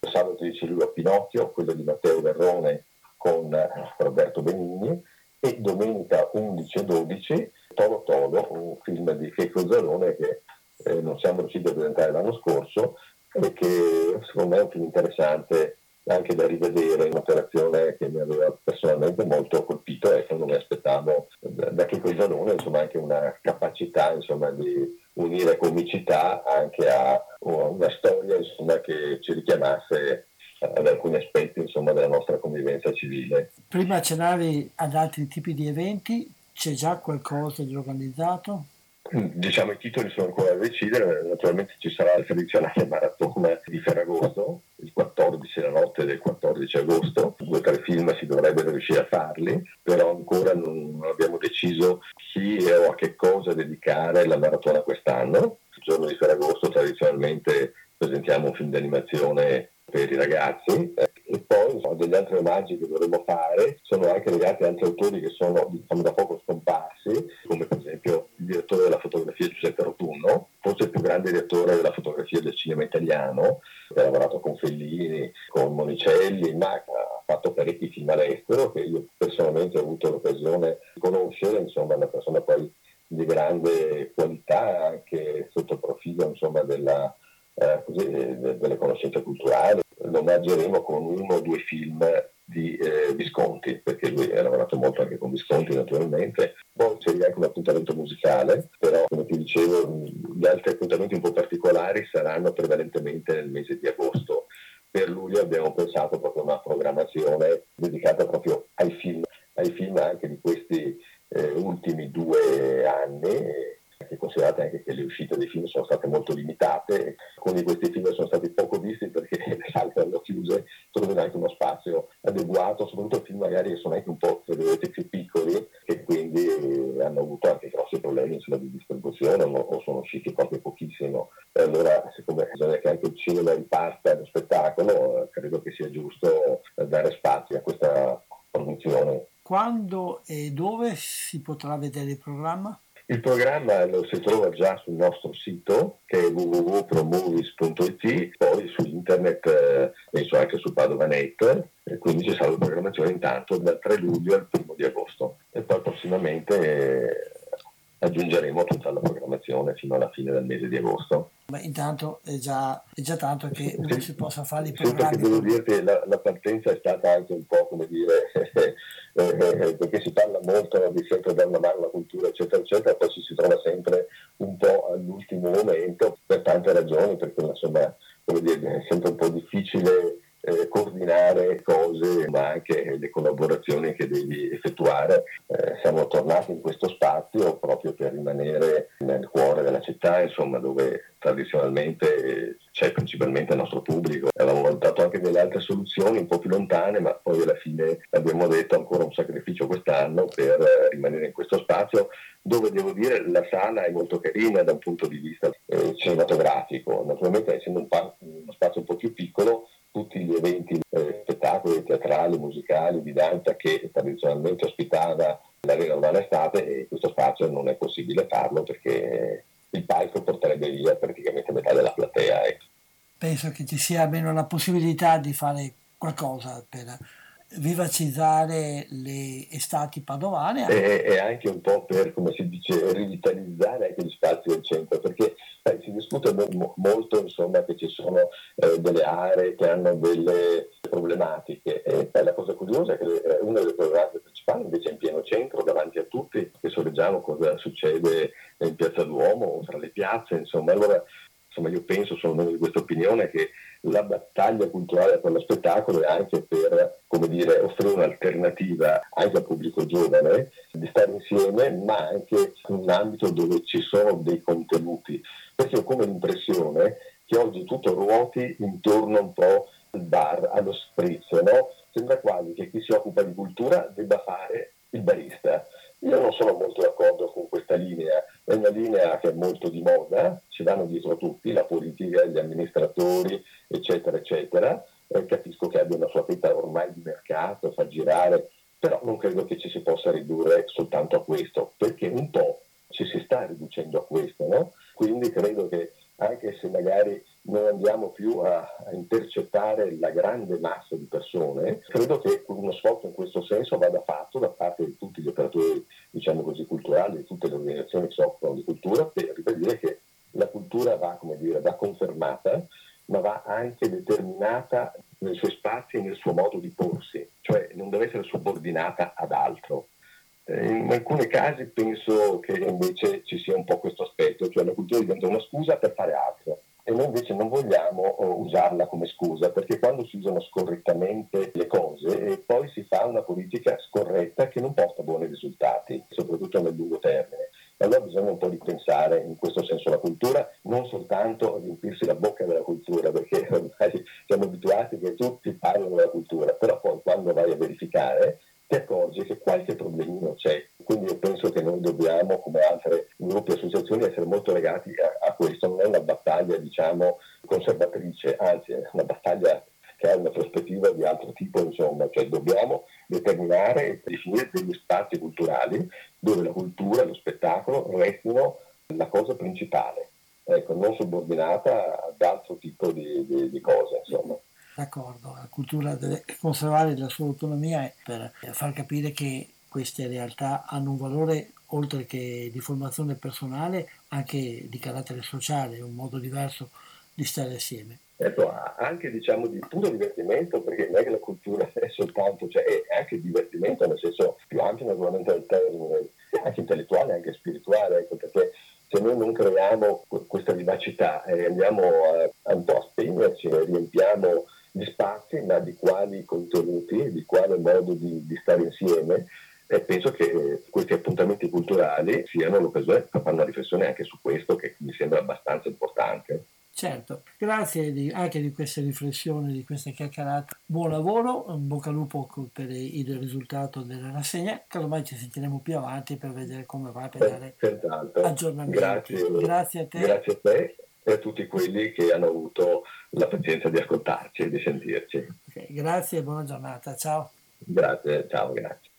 sabato 10 luglio Pinocchio, quello di Matteo Verrone con Roberto Benigni e domenica 11 e 12 Tolo Tolo, un film di Checo Zalone che eh, non siamo riusciti a presentare l'anno scorso e che secondo me è un film interessante anche da rivedere, un'operazione che mi aveva personalmente molto colpito e che non mi aspettavo da Chico Zanone, insomma anche una capacità insomma, di unire comicità anche a una storia insomma, che ci richiamasse ad alcuni aspetti insomma, della nostra convivenza civile. Prima accennavi ad altri tipi di eventi, c'è già qualcosa di organizzato? Diciamo i titoli sono ancora da decidere, naturalmente ci sarà la tradizionale maratona di Ferragosto, il 14, la notte del 14 agosto, due o tre film si dovrebbero riuscire a farli, però ancora non abbiamo deciso chi o a che cosa dedicare la maratona quest'anno. Il giorno di Ferragosto tradizionalmente presentiamo un film d'animazione per i ragazzi eh, e poi insomma, degli altri omaggi che dovremmo fare sono anche legati a altri autori che sono diciamo, da poco scomparsi, come per esempio il direttore della fotografia Giuseppe Rotunno, forse il più grande direttore della fotografia del cinema italiano, che ha lavorato con Fellini, con Monicelli, ma ha fatto parecchi film all'estero che io personalmente ho avuto l'occasione di conoscere, insomma una persona poi di grande qualità anche sotto il profilo insomma, della eh, delle conoscenze culturali. Lo omaggeremo con uno o due film di eh, Visconti, perché lui ha lavorato molto anche con Visconti naturalmente. Poi c'è anche un appuntamento musicale, però come ti dicevo gli altri appuntamenti un po' particolari saranno prevalentemente nel mese di agosto. Per luglio abbiamo pensato proprio a una programmazione dedicata proprio ai film, ai film anche di questi eh, ultimi due anni considerate anche che le uscite dei film sono state molto limitate, alcuni di questi film sono stati poco visti perché le sale erano chiuse, trovano anche uno spazio adeguato, soprattutto film magari che sono anche un po' più piccoli e quindi hanno avuto anche grossi problemi insomma, di distribuzione o sono usciti proprio pochissimo. Allora siccome bisogna che anche il cinema riparta lo spettacolo, credo che sia giusto dare spazio a questa produzione. Quando e dove si potrà vedere il programma? Il programma lo si trova già sul nostro sito che è www.promovies.it, poi su internet, eh, penso anche su Padovanet, e quindi ci sarà la programmazione intanto dal 3 luglio al 1 di agosto. E poi prossimamente eh, aggiungeremo tutta la programmazione fino alla fine del mese di agosto. Ma intanto è già, è già tanto che non si possa fare i programmi. Sì, devo dirti la, la partenza è stata anche un po' come dire, eh, eh, perché si parla molto di sempre dare una mano alla cultura, eccetera, eccetera, poi ci si trova sempre un po' all'ultimo momento per tante ragioni, perché insomma, come dire, è sempre un po' difficile eh, coordinare cose, ma anche le collaborazioni che devi effettuare. Eh, siamo tornati in questo spazio proprio per rimanere nel cuore della città, insomma, dove tradizionalmente c'è principalmente il nostro pubblico. Avevamo valutato anche delle altre soluzioni un po' più lontane, ma poi alla fine abbiamo detto ancora un sacrificio quest'anno per rimanere in questo spazio dove devo dire la sala è molto carina da un punto di vista eh, cinematografico. Naturalmente essendo un pa- uno spazio un po' più piccolo tutti gli eventi, eh, spettacoli teatrali, musicali, di danza che tradizionalmente ospitava l'Arena Urbana Estate e questo spazio non è possibile farlo perché il palco porterebbe via praticamente metà della platea. Ecco. Penso che ci sia almeno la possibilità di fare qualcosa per vivacizzare le estati padovane. E, e, anche un po' per, come si dice, rivitalizzare anche gli spazi del centro, perché eh, si discute mo- molto insomma, che ci sono eh, delle aree che hanno delle problematiche e eh, la cosa curiosa è che eh, una delle problematiche principali invece è in pieno centro, davanti a tutti, che sorreggiamo cosa succede in Piazza Duomo o tra le piazze, insomma, allora insomma io penso, sono di questa opinione, che la battaglia culturale per lo spettacolo è anche per come dire, offrire un'alternativa anche al pubblico giovane di stare insieme, ma anche in un ambito dove ci sono dei contenuti. Perché ho come l'impressione che oggi tutto ruoti intorno un po' al bar, allo spritz, no? Sembra quasi che chi si occupa di cultura debba fare il barista. Io non sono molto d'accordo con questa linea, è una linea che è molto di moda, ci vanno dietro tutti, la politica, gli amministratori, eccetera, eccetera. Eh, capisco che abbia una sua fetta ormai di mercato, fa girare, però non credo che ci si possa ridurre soltanto a questo, perché un po' ci si sta riducendo a questo, no? Quindi credo che anche se magari non andiamo più a, a, intercettare la grande massa di persone, credo che uno sforzo in questo senso vada fatto da parte di tutti gli operatori, diciamo così, culturali, di tutte le organizzazioni che si occupano di cultura, per ribadire che la cultura va, dire, va confermata ma va anche determinata nei suoi spazi e nel suo modo di porsi, cioè non deve essere subordinata ad altro. Eh, in alcuni casi penso che invece ci sia un po' questo aspetto, cioè la cultura diventa una scusa per fare altro e noi invece non vogliamo oh, usarla come scusa perché quando si usano scorrettamente le cose e poi si fa una politica scorretta che non porta buoni risultati, soprattutto nel lungo termine. Allora bisogna un po' ripensare in questo senso la cultura, non soltanto riempirsi la bocca della cultura, perché ormai siamo abituati che tutti parlano della cultura, però poi quando vai a verificare ti accorgi che qualche problemino c'è. Quindi io penso che noi dobbiamo, come altre gruppi e associazioni, essere molto legati a, a questo. Non è una battaglia, diciamo, conservatrice, anzi è una battaglia che ha una prospettiva di altro tipo, insomma, cioè dobbiamo determinare e definire degli spazi culturali dove la cultura e lo spettacolo restino la cosa principale, ecco, non subordinata ad altro tipo di, di, di cose. D'accordo, la cultura deve conservare la sua autonomia per far capire che queste realtà hanno un valore oltre che di formazione personale anche di carattere sociale, un modo diverso di stare assieme. Ecco, anche diciamo di puro divertimento, perché non è che la cultura è soltanto, cioè è anche divertimento nel senso più ampio naturalmente del termine, anche intellettuale, anche spirituale, ecco, perché se noi non creiamo questa vivacità e andiamo a, un po' a spegnerci riempiamo di spazi, ma di quali contenuti, di quale modo di, di stare insieme. E penso che questi appuntamenti culturali siano l'occasione per fare una riflessione anche su questo che mi sembra abbastanza importante. Certo, grazie di, anche di queste riflessioni, di queste chiacchierate. Buon lavoro, un bocca al lupo per il risultato della rassegna. Casomai ci sentiremo più avanti per vedere come va, per dare aggiornamenti. Grazie, grazie a te. Grazie a te e a tutti quelli che hanno avuto la pazienza di ascoltarci e di sentirci. Okay, grazie e buona giornata, ciao. Grazie, ciao, grazie.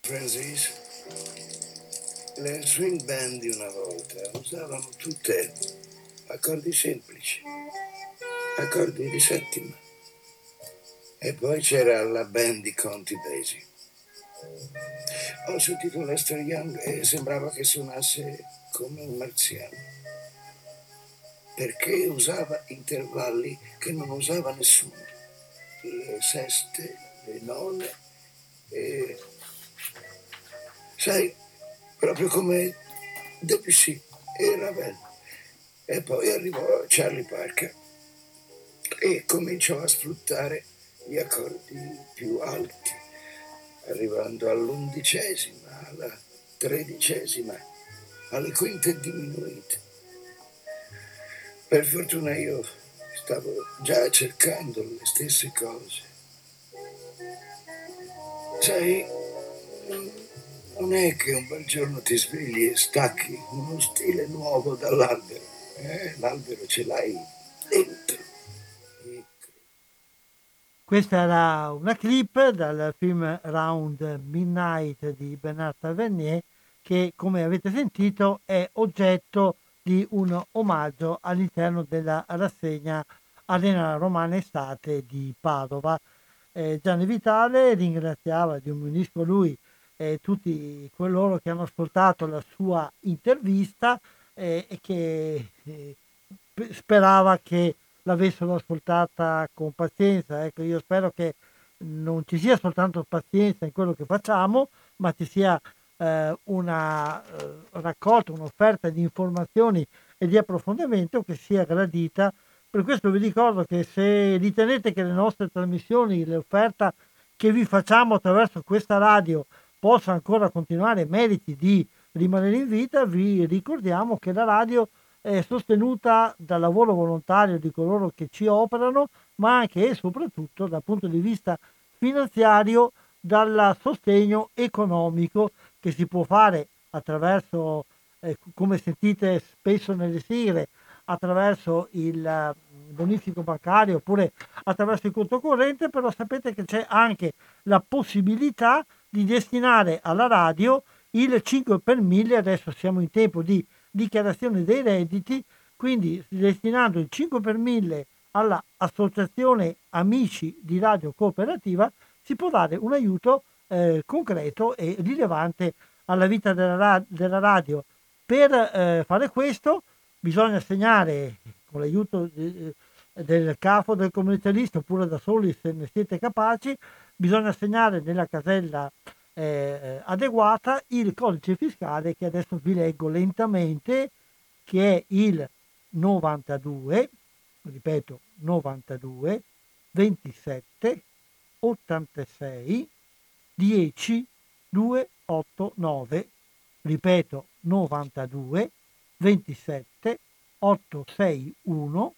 Francis, le swing band di una volta usavano tutte accordi semplici, accordi di settima. E poi c'era la band di Conti Basie ho sentito Lester Young e sembrava che suonasse come un marziano. Perché usava intervalli che non usava nessuno. Le seste, le none e... Sai, proprio come Debussy e Ravel. E poi arrivò Charlie Parker e cominciò a sfruttare gli accordi più alti arrivando all'undicesima, alla tredicesima, alle quinte diminuite. Per fortuna io stavo già cercando le stesse cose. Sai, non è che un bel giorno ti svegli e stacchi uno stile nuovo dall'albero. Eh, l'albero ce l'hai Questa era una clip dal film Round Midnight di Bernard Tavernier che, come avete sentito, è oggetto di un omaggio all'interno della rassegna Arena Romana Estate di Padova. Eh, Gianni Vitale ringraziava, di un unisco lui, eh, tutti coloro che hanno ascoltato la sua intervista eh, e che eh, sperava che l'avessero ascoltata con pazienza. Ecco, io spero che non ci sia soltanto pazienza in quello che facciamo, ma ci sia eh, una eh, raccolta, un'offerta di informazioni e di approfondimento che sia gradita. Per questo vi ricordo che se ritenete che le nostre trasmissioni, l'offerta che vi facciamo attraverso questa radio possa ancora continuare, meriti di rimanere in vita, vi ricordiamo che la radio è sostenuta dal lavoro volontario di coloro che ci operano, ma anche e soprattutto dal punto di vista finanziario dal sostegno economico che si può fare attraverso, eh, come sentite spesso nelle sigle, attraverso il mm, bonifico bancario oppure attraverso il conto corrente, però sapete che c'è anche la possibilità di destinare alla radio il 5 per 1000, adesso siamo in tempo di dichiarazione dei redditi, quindi destinando il 5 per 1000 all'associazione Amici di Radio Cooperativa si può dare un aiuto eh, concreto e rilevante alla vita della, della radio. Per eh, fare questo bisogna segnare con l'aiuto eh, del capo del commercialista oppure da soli se ne siete capaci, bisogna segnare nella casella eh, adeguata il codice fiscale che adesso vi leggo lentamente, che è il 92, ripeto 92, 27, 86, 10, 289, ripeto 92, 27, 861,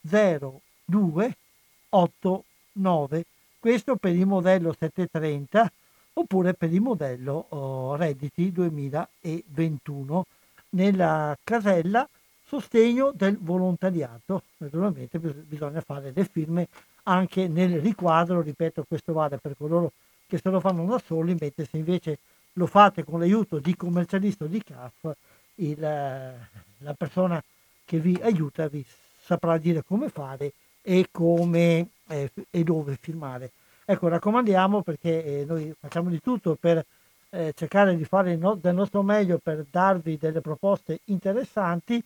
0289. Questo per il modello 730 oppure per il modello oh, redditi 2021 nella casella sostegno del volontariato. Naturalmente bisogna fare le firme anche nel riquadro, ripeto, questo vale per coloro che se lo fanno da soli, mentre se invece lo fate con l'aiuto di commercialista o di CAF, il, la persona che vi aiuta vi saprà dire come fare e come eh, e dove firmare. Ecco, raccomandiamo perché eh, noi facciamo di tutto per eh, cercare di fare no, del nostro meglio per darvi delle proposte interessanti,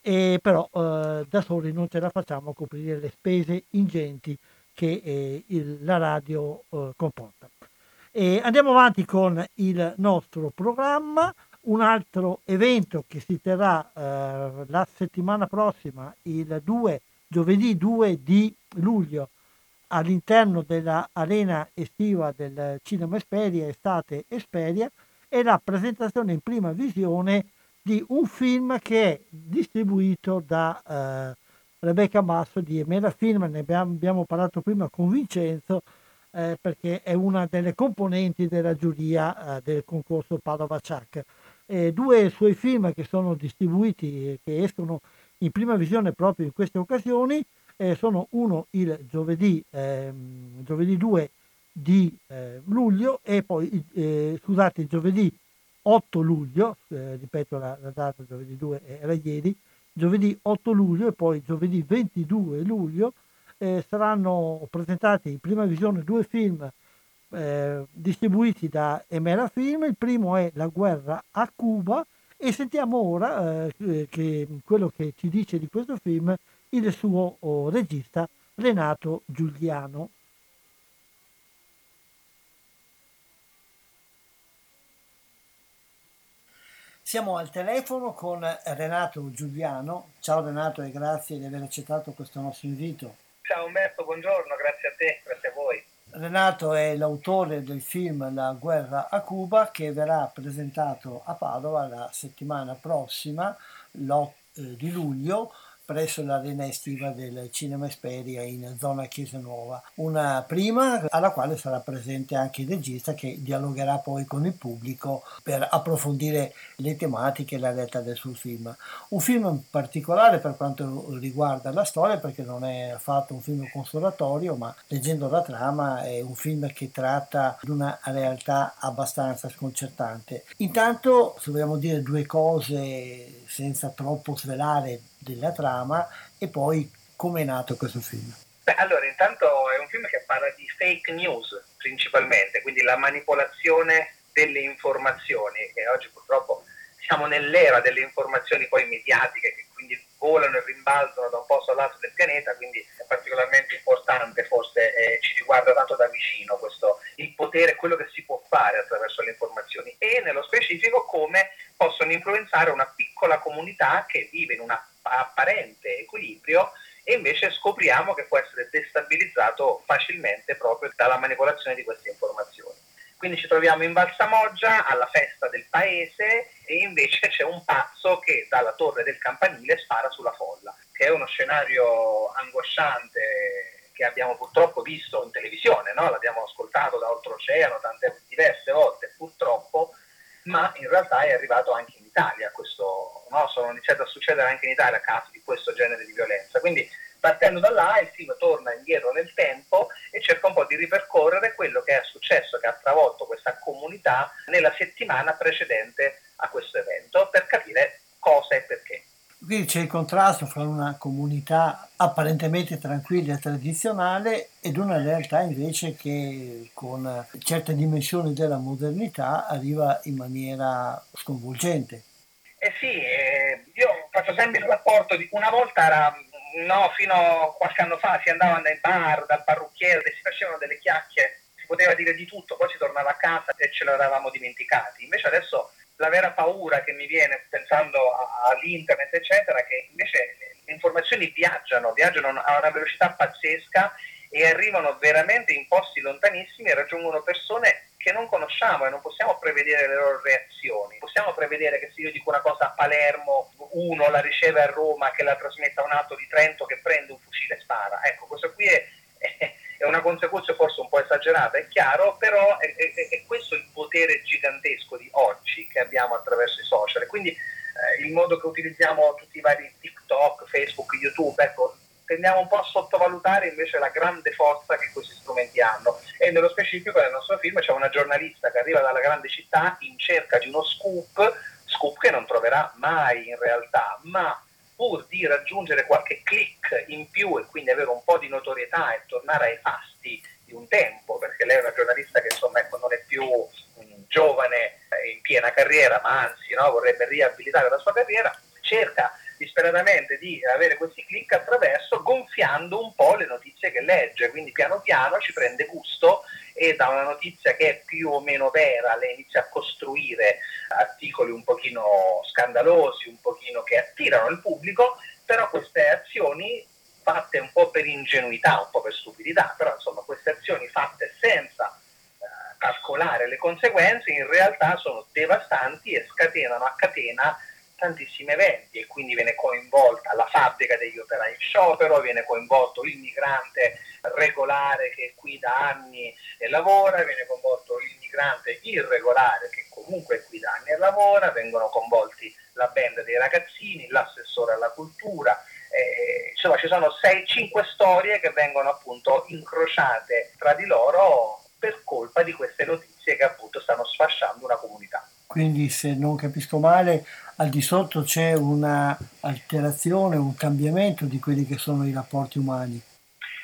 e però eh, da soli non ce la facciamo a coprire le spese ingenti che eh, il, la radio eh, comporta. E andiamo avanti con il nostro programma un altro evento che si terrà eh, la settimana prossima, il 2, giovedì 2 di luglio, all'interno dell'arena estiva del Cinema Esperia, Estate Esperia, è la presentazione in prima visione di un film che è distribuito da eh, Rebecca Basso di Emera Film, ne abbiamo, abbiamo parlato prima con Vincenzo, eh, perché è una delle componenti della giuria eh, del concorso Padova Ciac. Eh, due suoi film che sono distribuiti, che escono in prima visione proprio in queste occasioni, eh, sono uno il giovedì, ehm, giovedì 2 di eh, luglio e poi, eh, scusate, giovedì 8 luglio, eh, ripeto la, la, data, giovedì 2 era ieri, giovedì 8 luglio e poi giovedì 22 luglio eh, saranno presentati in prima visione due film eh, distribuiti da Emera Film. Il primo è La guerra a Cuba e sentiamo ora che quello che ci dice di questo film il suo oh, regista Renato Giuliano. Siamo al telefono con Renato Giuliano. Ciao Renato e grazie di aver accettato questo nostro invito. Ciao Umberto, buongiorno, grazie a te, grazie a voi. Renato è l'autore del film La guerra a Cuba che verrà presentato a Padova la settimana prossima, l'8 eh, di luglio, presso l'arena estiva del Cinema Esperia in zona Chiesa Nuova. Una prima alla quale sarà presente anche il regista che dialogherà poi con il pubblico per approfondire le tematiche e la realtà del suo film. Un film particolare per quanto riguarda la storia perché non è affatto un film consolatorio ma leggendo la trama è un film che tratta di una realtà abbastanza sconcertante. Intanto se vogliamo dire due cose senza troppo svelare della trama e poi come è nato questo film. Beh, allora, intanto è un film che parla di fake news principalmente, quindi la manipolazione delle informazioni, che oggi purtroppo siamo nell'era delle informazioni poi mediatiche che quindi volano e rimbalzano da un posto all'altro del pianeta, quindi è particolarmente importante, forse eh, ci riguarda tanto da vicino questo, il potere, quello che si può fare attraverso le informazioni e nello specifico come possono influenzare una piccola comunità che vive in una apparente equilibrio e invece scopriamo che può essere destabilizzato facilmente proprio dalla manipolazione di queste informazioni. Quindi ci troviamo in Valsamoggia alla festa del paese e invece c'è un pazzo che dalla torre del campanile spara sulla folla, che è uno scenario angosciante che abbiamo purtroppo visto in televisione, no? l'abbiamo ascoltato da oltreoceano tante diverse volte purtroppo, ma in realtà è arrivato anche in Italia questo, no? sono iniziati a succedere anche in Italia casi di questo genere di violenza. Quindi partendo da là il film torna indietro nel tempo e cerca un po' di ripercorrere quello che è successo, che ha travolto questa comunità nella settimana precedente a questo evento per capire cosa e perché. Quindi c'è il contrasto fra una comunità apparentemente tranquilla e tradizionale ed una realtà invece che con certe dimensioni della modernità arriva in maniera sconvolgente. Eh sì, eh, io faccio sempre il rapporto di una volta era no, fino a qualche anno fa si andava nei bar dal parrucchiere, si facevano delle chiacchiere, si poteva dire di tutto, poi si tornava a casa e ce l'eravamo dimenticati. Invece adesso la vera paura che mi viene pensando all'internet, eccetera, è che invece le informazioni viaggiano, viaggiano a una velocità pazzesca e arrivano veramente in posti lontanissimi e raggiungono persone che non conosciamo e non possiamo prevedere le loro reazioni. Possiamo prevedere che se io dico una cosa a Palermo, uno la riceve a Roma, che la trasmetta a un altro di Trento che prende un fucile e spara. Ecco, questo qui è, è, è una conseguenza forse un po' esagerata, è chiaro, però è, è, questo il potere gigantesco di oggi che abbiamo attraverso i social. Quindi eh, il modo che utilizziamo tutti i vari TikTok, Facebook, YouTube, ecco, tendiamo un po' a sottovalutare invece la grande forza che questi strumenti hanno. E nello specifico nel nostro film c'è una giornalista che arriva dalla grande città in cerca di uno scoop, scoop che non troverà mai in realtà, ma pur di raggiungere qualche click in più e quindi avere un po' di notorietà e tornare ai fasti di un tempo, perché lei è una giornalista che insomma ecco, non è più um, giovane eh, in piena carriera, ma anzi no, vorrebbe riabilitare la sua carriera, cerca disperatamente di avere questi click attraverso gonfiando un po' le notizie che legge, quindi piano piano ci prende gusto e da una notizia che è più o meno vera le inizia a costruire articoli un pochino scandalosi, un pochino che attirano il pubblico, però queste azioni fatte un po' per ingenuità, un po' per stupidità, però insomma queste azioni fatte senza eh, calcolare le conseguenze in realtà sono devastanti e scatenano a catena tantissimi eventi e quindi viene coinvolta la fabbrica degli operai in sciopero, viene coinvolto l'immigrante regolare che qui da anni lavora, viene coinvolto l'immigrante irregolare che comunque qui da anni lavora, vengono coinvolti la band dei ragazzini, l'assessore alla cultura, eh, insomma ci sono 6-5 storie che vengono appunto incrociate tra di loro per colpa di queste notizie che appunto stanno sfasciando una comunità. Quindi se non capisco male, al di sotto c'è un'alterazione, un cambiamento di quelli che sono i rapporti umani.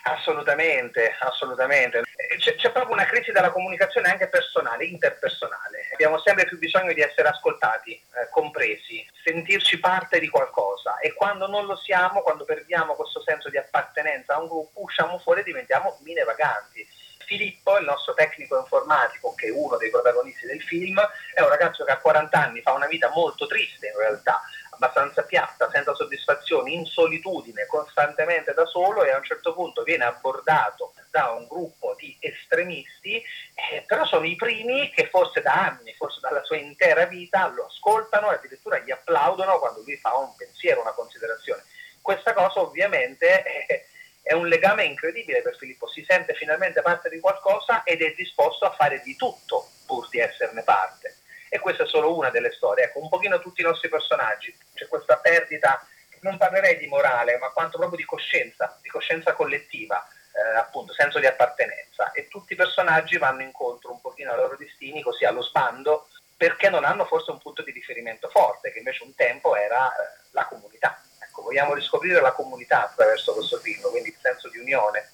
Assolutamente, assolutamente. C'è, c'è, proprio una crisi della comunicazione anche personale, interpersonale. Abbiamo sempre più bisogno di essere ascoltati, eh, compresi, sentirci parte di qualcosa e quando non lo siamo, quando perdiamo questo senso di appartenenza a un gruppo, usciamo fuori e diventiamo mine vaganti Filippo, il nostro tecnico informatico, che è uno dei protagonisti del film, è un ragazzo che a 40 anni fa una vita molto triste in realtà, abbastanza piatta, senza soddisfazioni, in solitudine, costantemente da solo e a un certo punto viene abbordato da un gruppo di estremisti, eh, però sono i primi che forse da anni, forse dalla sua intera vita, lo ascoltano e addirittura gli applaudono quando lui fa un pensiero, una considerazione. Questa cosa ovviamente... Eh, è un legame incredibile per Filippo, si sente finalmente parte di qualcosa ed è disposto a fare di tutto pur di esserne parte. E questa è solo una delle storie, ecco, un pochino tutti i nostri personaggi, c'è questa perdita, non parlerei di morale, ma quanto proprio di coscienza, di coscienza collettiva, eh, appunto, senso di appartenenza. E tutti i personaggi vanno incontro un pochino ai loro destini, così allo sbando, perché non hanno forse un punto di riferimento forte, che invece un tempo era eh, la comunità vogliamo riscoprire la comunità attraverso questo film, quindi il senso di unione.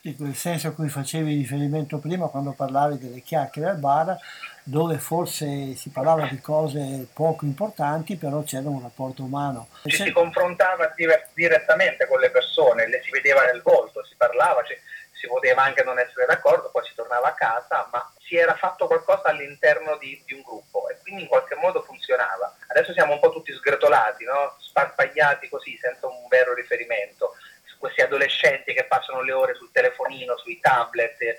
Sì, quel senso a cui facevi riferimento prima quando parlavi delle chiacchiere al bar, dove forse si parlava di cose poco importanti, però c'era un rapporto umano. Ci si confrontava direttamente con le persone, le si vedeva nel volto, si parlava, cioè, si poteva anche non essere d'accordo, poi si tornava a casa, ma si era fatto qualcosa all'interno di, di un gruppo e quindi in qualche modo funzionava. Adesso siamo un po' tutti sgretolati, no? sparpagliati così, senza un vero riferimento. Questi adolescenti che passano le ore sul telefonino, sui tablet, eh,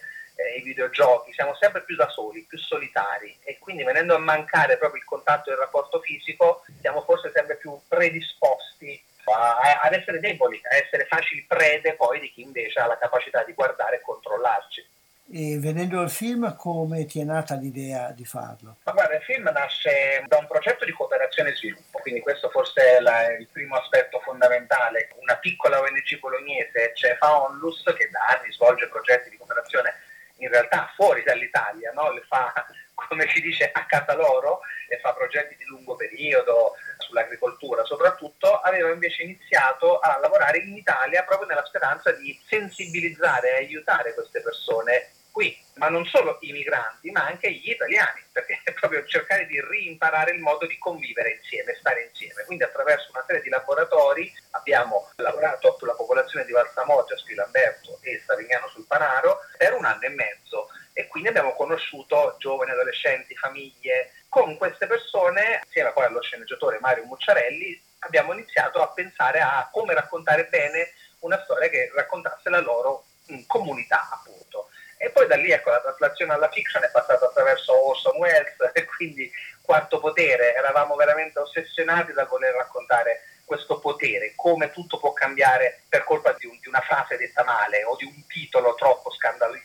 i videogiochi, siamo sempre più da soli, più solitari e quindi venendo a mancare proprio il contatto e il rapporto fisico, siamo forse sempre più predisposti a, ad essere deboli, a essere facili prede poi di chi invece ha la capacità di guardare e controllarci. E vedendo il film, come ti è nata l'idea di farlo? Ma guarda, il film nasce da un progetto di cooperazione e sviluppo, quindi questo forse è la, il primo aspetto fondamentale. Una piccola ONG bolognese, Cefa Onlus, che da anni svolge progetti di cooperazione in realtà fuori dall'Italia, no? le fa come si dice a casa loro e fa progetti di lungo periodo sull'agricoltura. Soprattutto, aveva invece iniziato a lavorare in Italia proprio nella speranza di sensibilizzare e aiutare queste persone qui, ma non solo i migranti, ma anche gli italiani, perché è proprio cercare di rimparare il modo di convivere insieme, stare insieme. Quindi attraverso una serie di laboratori abbiamo lavorato sulla popolazione di Valsamoggia, Spilamberto e Savignano sul Panaro per un anno e mezzo e quindi abbiamo conosciuto giovani, adolescenti, famiglie. Con queste persone, insieme poi allo sceneggiatore Mario Mucciarelli, abbiamo iniziato a pensare a come raccontare bene una storia che raccontasse la loro comunità, appunto. E poi da lì ecco, la traslazione alla fiction è passata attraverso Orson Welles e quindi Quarto Potere, eravamo veramente ossessionati dal voler raccontare questo potere, come tutto può cambiare per colpa di, un, di una frase detta male o di un titolo troppo scandalistico o, o troppo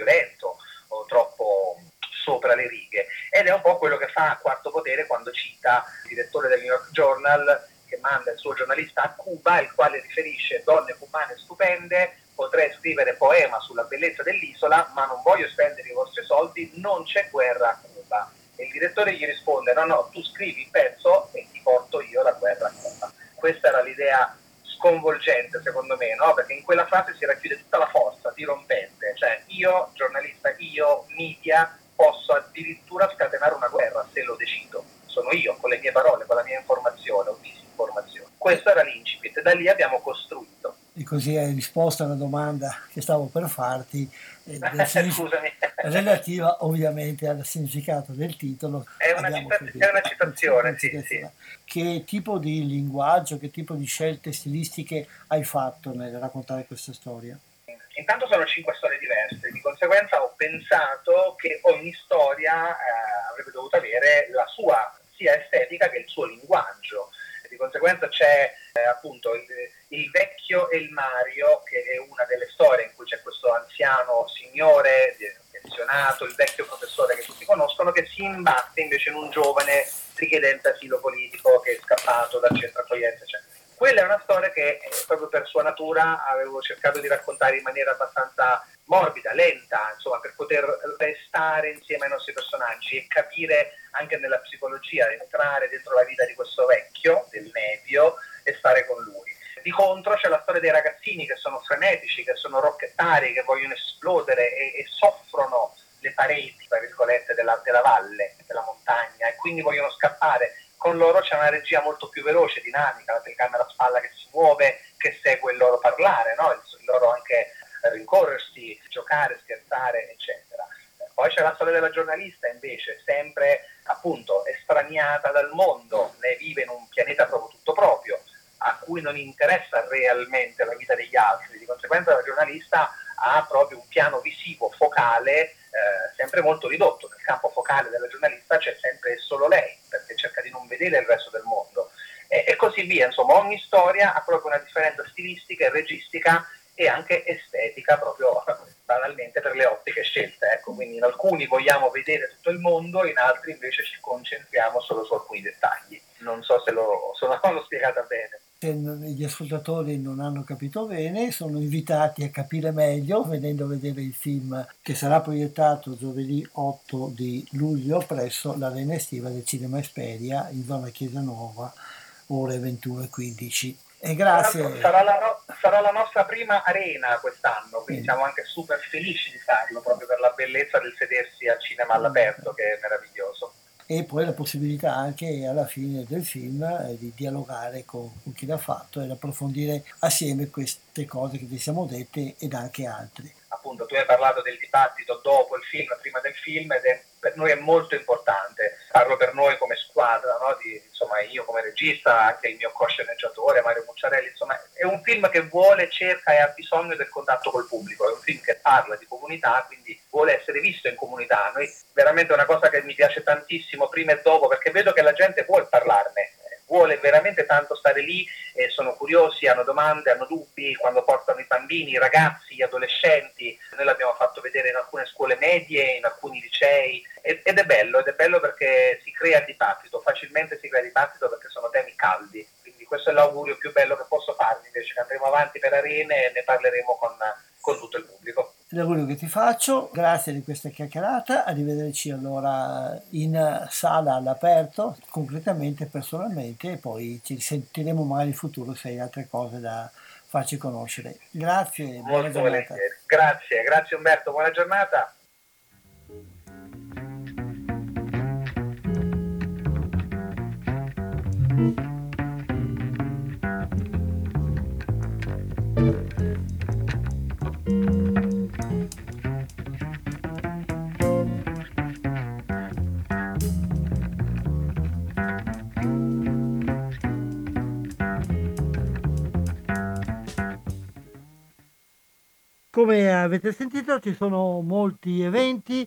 violento o troppo sopra le righe. Ed è un po' quello che fa Quarto Potere quando cita il direttore del New York Journal che manda il suo giornalista a Cuba, il quale riferisce donne cubane stupende, potrei scrivere poema sulla bellezza dell'isola, ma non voglio spendere i vostri soldi, non c'è guerra a Cuba. E il direttore gli risponde, no, no, tu scrivi il pezzo e ti porto io la guerra a Cuba. Questa era l'idea sconvolgente secondo me, no? perché in quella frase si racchiude tutta la forza dirompente, cioè io, giornalista, io, media, posso addirittura scatenare una guerra se lo decido. Sono io, con le mie parole, con la mia informazione o disinformazione. Questo era l'incipit, da lì abbiamo costruito. E così hai risposto alla domanda che stavo per farti, eh, Scusami. relativa ovviamente al significato del titolo. È una, cita- è una citazione, sì, sì. Che tipo di linguaggio, che tipo di scelte stilistiche hai fatto nel raccontare questa storia? Intanto sono cinque storie diverse, di conseguenza ho pensato che ogni storia eh, avrebbe dovuto avere la sua sia estetica che il suo linguaggio. Di conseguenza c'è eh, appunto il, il, vecchio e il Mario, che è una delle storie in cui c'è questo anziano signore pensionato, il vecchio professore che tutti conoscono, che si imbatte invece in un giovane richiedente asilo politico che è scappato dal centro accoglienza, eccetera quella è una storia che eh, proprio per natura avevo cercato di raccontare in maniera abbastanza morbida, lenta, insomma, per poter restare insieme ai nostri personaggi e capire anche nella psicologia, entrare dentro la vita di questo vecchio, del medio, e stare con lui. Di contro c'è la storia dei ragazzini che sono frenetici, che sono rocchettari, che vogliono esplodere e, e soffrono le pareti, tra virgolette, della, della valle, della montagna e quindi vogliono scappare con loro c'è una regia molto più veloce, dinamica, la telecamera a spalla che si muove, che segue il loro parlare, no? il, il, loro anche rincorrersi, giocare, scherzare, eccetera. Poi c'è la storia della giornalista invece, sempre appunto estraniata dal mondo, lei vive in un pianeta proprio tutto proprio, a cui non interessa realmente la vita degli altri, di conseguenza la giornalista ha proprio un piano visivo focale eh, sempre molto ridotto. Nel campo focale della giornalista c'è sempre solo lei, perché cerca di non vedere il resto del mondo. E, e così via, insomma, ogni storia ha proprio una differenza stilistica e registica e anche estetica, proprio banalmente per le ottiche scelte. Ecco. Quindi in alcuni vogliamo vedere tutto il mondo, in altri invece ci concentriamo solo su alcuni dettagli. Non so se lo, se l'ho spiegata bene se gli ascoltatori non hanno capito bene, sono invitati a capire meglio venendo a vedere il film che sarà proiettato giovedì 8 di luglio presso l'Arena Estiva del Cinema Esperia in zona Chiesa Nuova, ore 21.15. E grazie. Sarà la, no- sarà la, nostra prima arena quest'anno, quindi siamo anche super felici di farlo proprio per la bellezza del sedersi al cinema all'aperto, che è meraviglioso e poi la possibilità anche alla fine del film eh, di dialogare con, con, chi l'ha fatto ed approfondire assieme queste cose che vi siamo dette ed anche altre. Appunto, tu hai parlato del dibattito dopo il film, prima del film ed è per noi è molto importante, parlo per noi come squadra, no? Di, insomma io come regista, anche il mio co-sceneggiatore Mario Mucciarelli, insomma è un film che vuole, cerca e ha bisogno del contatto col pubblico, è un film che parla di comunità, quindi vuole essere visto in comunità. Noi veramente è una cosa che mi piace tantissimo prima e dopo perché vedo che la gente vuole parlarne, vuole veramente tanto stare lì, eh, sono curiosi, hanno domande, hanno dubbi, quando portano i bambini, i ragazzi, gli adolescenti, noi l'abbiamo fatto vedere in alcune scuole medie, in alcuni licei ed è bello, ed è bello perché si crea dibattito, facilmente si crea dibattito perché sono temi caldi, quindi questo è l'augurio più bello che posso farvi, invece che andremo avanti per arene e ne parleremo con, con tutto il pubblico l'augurio che ti faccio, grazie di questa chiacchierata, arrivederci allora in sala all'aperto, concretamente, personalmente, e poi ci sentiremo magari in futuro se hai altre cose da farci conoscere. Grazie, buona Molto giornata. Grazie, grazie Umberto, buona giornata. Come avete sentito ci sono molti eventi,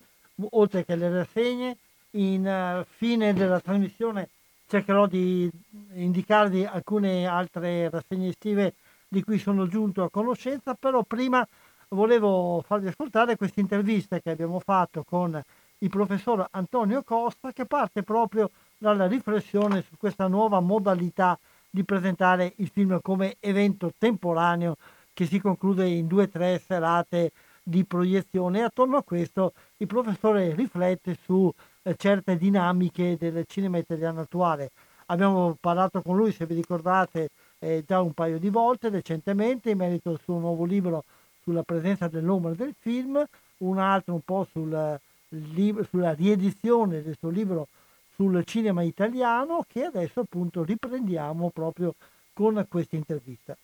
oltre che le rassegne. In uh, fine della trasmissione cercherò di indicarvi alcune altre rassegne estive di cui sono giunto a conoscenza, però prima volevo farvi ascoltare questa intervista che abbiamo fatto con il professor Antonio Costa che parte proprio dalla riflessione su questa nuova modalità di presentare il film come evento temporaneo che si conclude in due o tre serate di proiezione. E attorno a questo il professore riflette su eh, certe dinamiche del cinema italiano attuale. Abbiamo parlato con lui, se vi ricordate, eh, già un paio di volte recentemente in merito al suo nuovo libro sulla presenza dell'uomo del film, un altro un po' sul, libro, sulla riedizione del suo libro sul cinema italiano che adesso appunto riprendiamo proprio con questa intervista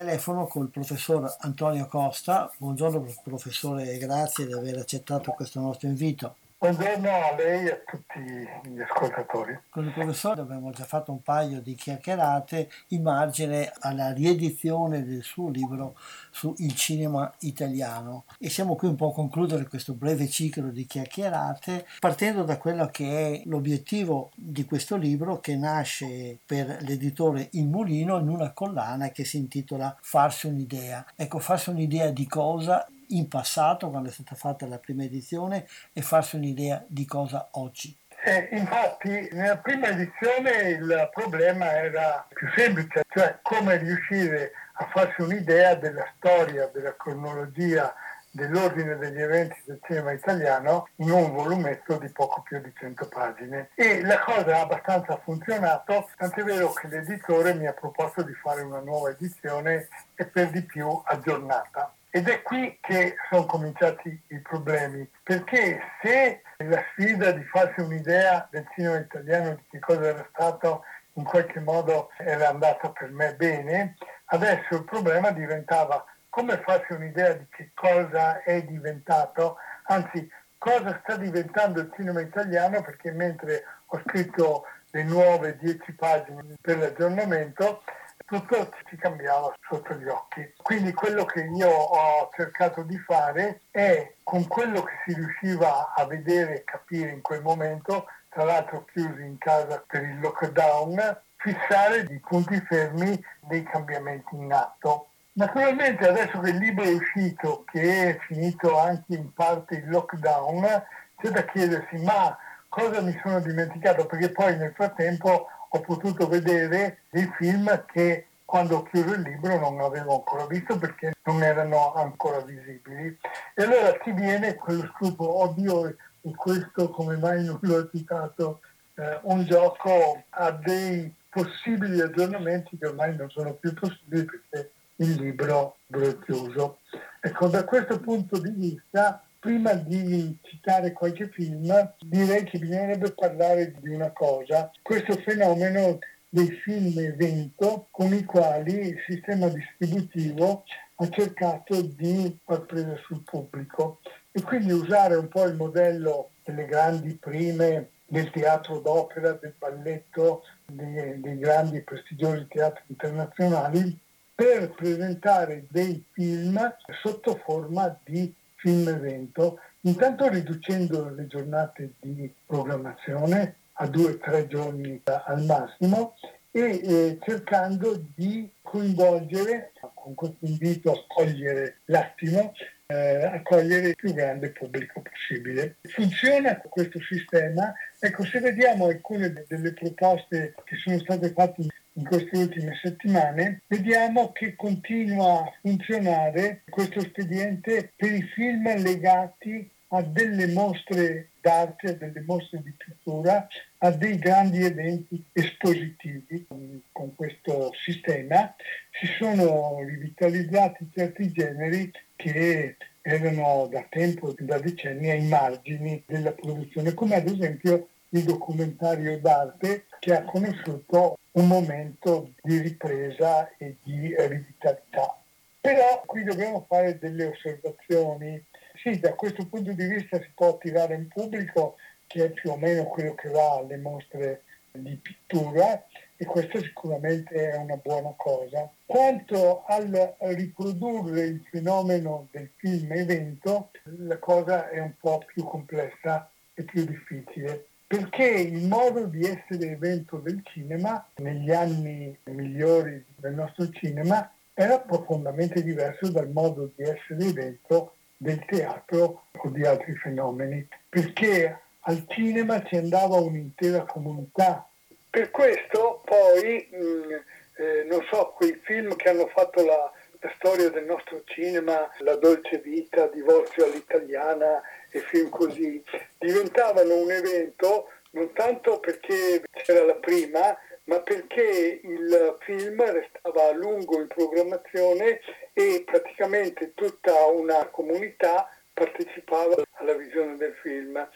telefono col professor Antonio Costa. Buongiorno professore, grazie di aver accettato questo nostro invito. Buongiorno a lei e a tutti gli ascoltatori. Con il professore abbiamo già fatto un paio di chiacchierate in margine alla riedizione del suo libro sul cinema italiano e siamo qui un po' a concludere questo breve ciclo di chiacchierate partendo da quello che è l'obiettivo di questo libro che nasce per l'editore Il Mulino in una collana che si intitola Farsi un'idea. Ecco, farsi un'idea di cosa in passato, quando è stata fatta la prima edizione, e farsi un'idea di cosa oggi. Eh, infatti nella prima edizione il problema era più semplice, cioè come riuscire a farsi un'idea della storia, della cronologia, dell'ordine degli eventi del cinema italiano in un volumetto di poco più di 100 pagine. E la cosa ha abbastanza funzionato, tant'è vero che l'editore mi ha proposto di fare una nuova edizione e per di più aggiornata. Ed è qui che sono cominciati i problemi, perché se la sfida di farsi un'idea del cinema italiano, di che cosa era stato, in qualche modo era andata per me bene, adesso il problema diventava come farsi un'idea di che cosa è diventato, anzi cosa sta diventando il cinema italiano, perché mentre ho scritto le nuove dieci pagine per l'aggiornamento, tutto ci cambiava sotto gli occhi. Quindi quello che io ho cercato di fare è con quello che si riusciva a vedere e capire in quel momento, tra l'altro chiusi in casa per il lockdown, fissare i punti fermi dei cambiamenti in atto. Naturalmente adesso che il libro è uscito, che è finito anche in parte il lockdown, c'è da chiedersi ma cosa mi sono dimenticato? Perché poi nel frattempo ho potuto vedere dei film che quando ho chiuso il libro non avevo ancora visto perché non erano ancora visibili. E allora ti viene quello scrupolo, oddio, e questo come mai non l'ho citato, eh, un gioco ha dei possibili aggiornamenti che ormai non sono più possibili perché il libro è chiuso. Ecco, da questo punto di vista prima di citare qualche film, direi che bisognerebbe parlare di una cosa, questo fenomeno dei film evento con i quali il sistema distributivo ha cercato di far presa sul pubblico. E quindi usare un po' il modello delle grandi prime del teatro d'opera, del balletto, dei, dei grandi e prestigiosi teatri internazionali per presentare dei film sotto forma di film evento, intanto riducendo le giornate di programmazione a due o tre giorni al massimo e eh, cercando di coinvolgere, con questo invito a cogliere l'attimo, eh, a cogliere il più grande pubblico possibile. Funziona questo sistema? Ecco, se vediamo alcune delle proposte che sono state fatte in queste ultime settimane, vediamo che continua a funzionare questo spediente per i film legati a delle mostre d'arte, delle mostre di pittura, a dei grandi eventi espositivi. Con questo sistema si sono rivitalizzati certi generi che erano da tempo, da decenni ai margini della produzione, come ad esempio il documentario d'arte che ha conosciuto un momento di ripresa e di rivitalità. Però qui dobbiamo fare delle osservazioni. Sì, da questo punto di vista si può attirare un pubblico che è più o meno quello che va alle mostre di pittura e questo sicuramente è una buona cosa. Quanto al riprodurre il fenomeno del film evento, la cosa è un po' più complessa e più difficile perché il modo di essere evento del cinema negli anni migliori del nostro cinema era profondamente diverso dal modo di essere evento del teatro o di altri fenomeni, perché al cinema ci andava un'intera comunità. Per questo poi, mh, mm, eh, non so, quei film che hanno fatto la, la storia del nostro cinema, La dolce vita, Divorzio all'italiana e film così, diventavano un evento non tanto perché c'era la prima, ma perché il film restava a lungo in programmazione e praticamente tutta una comunità partecipava alla visione del film.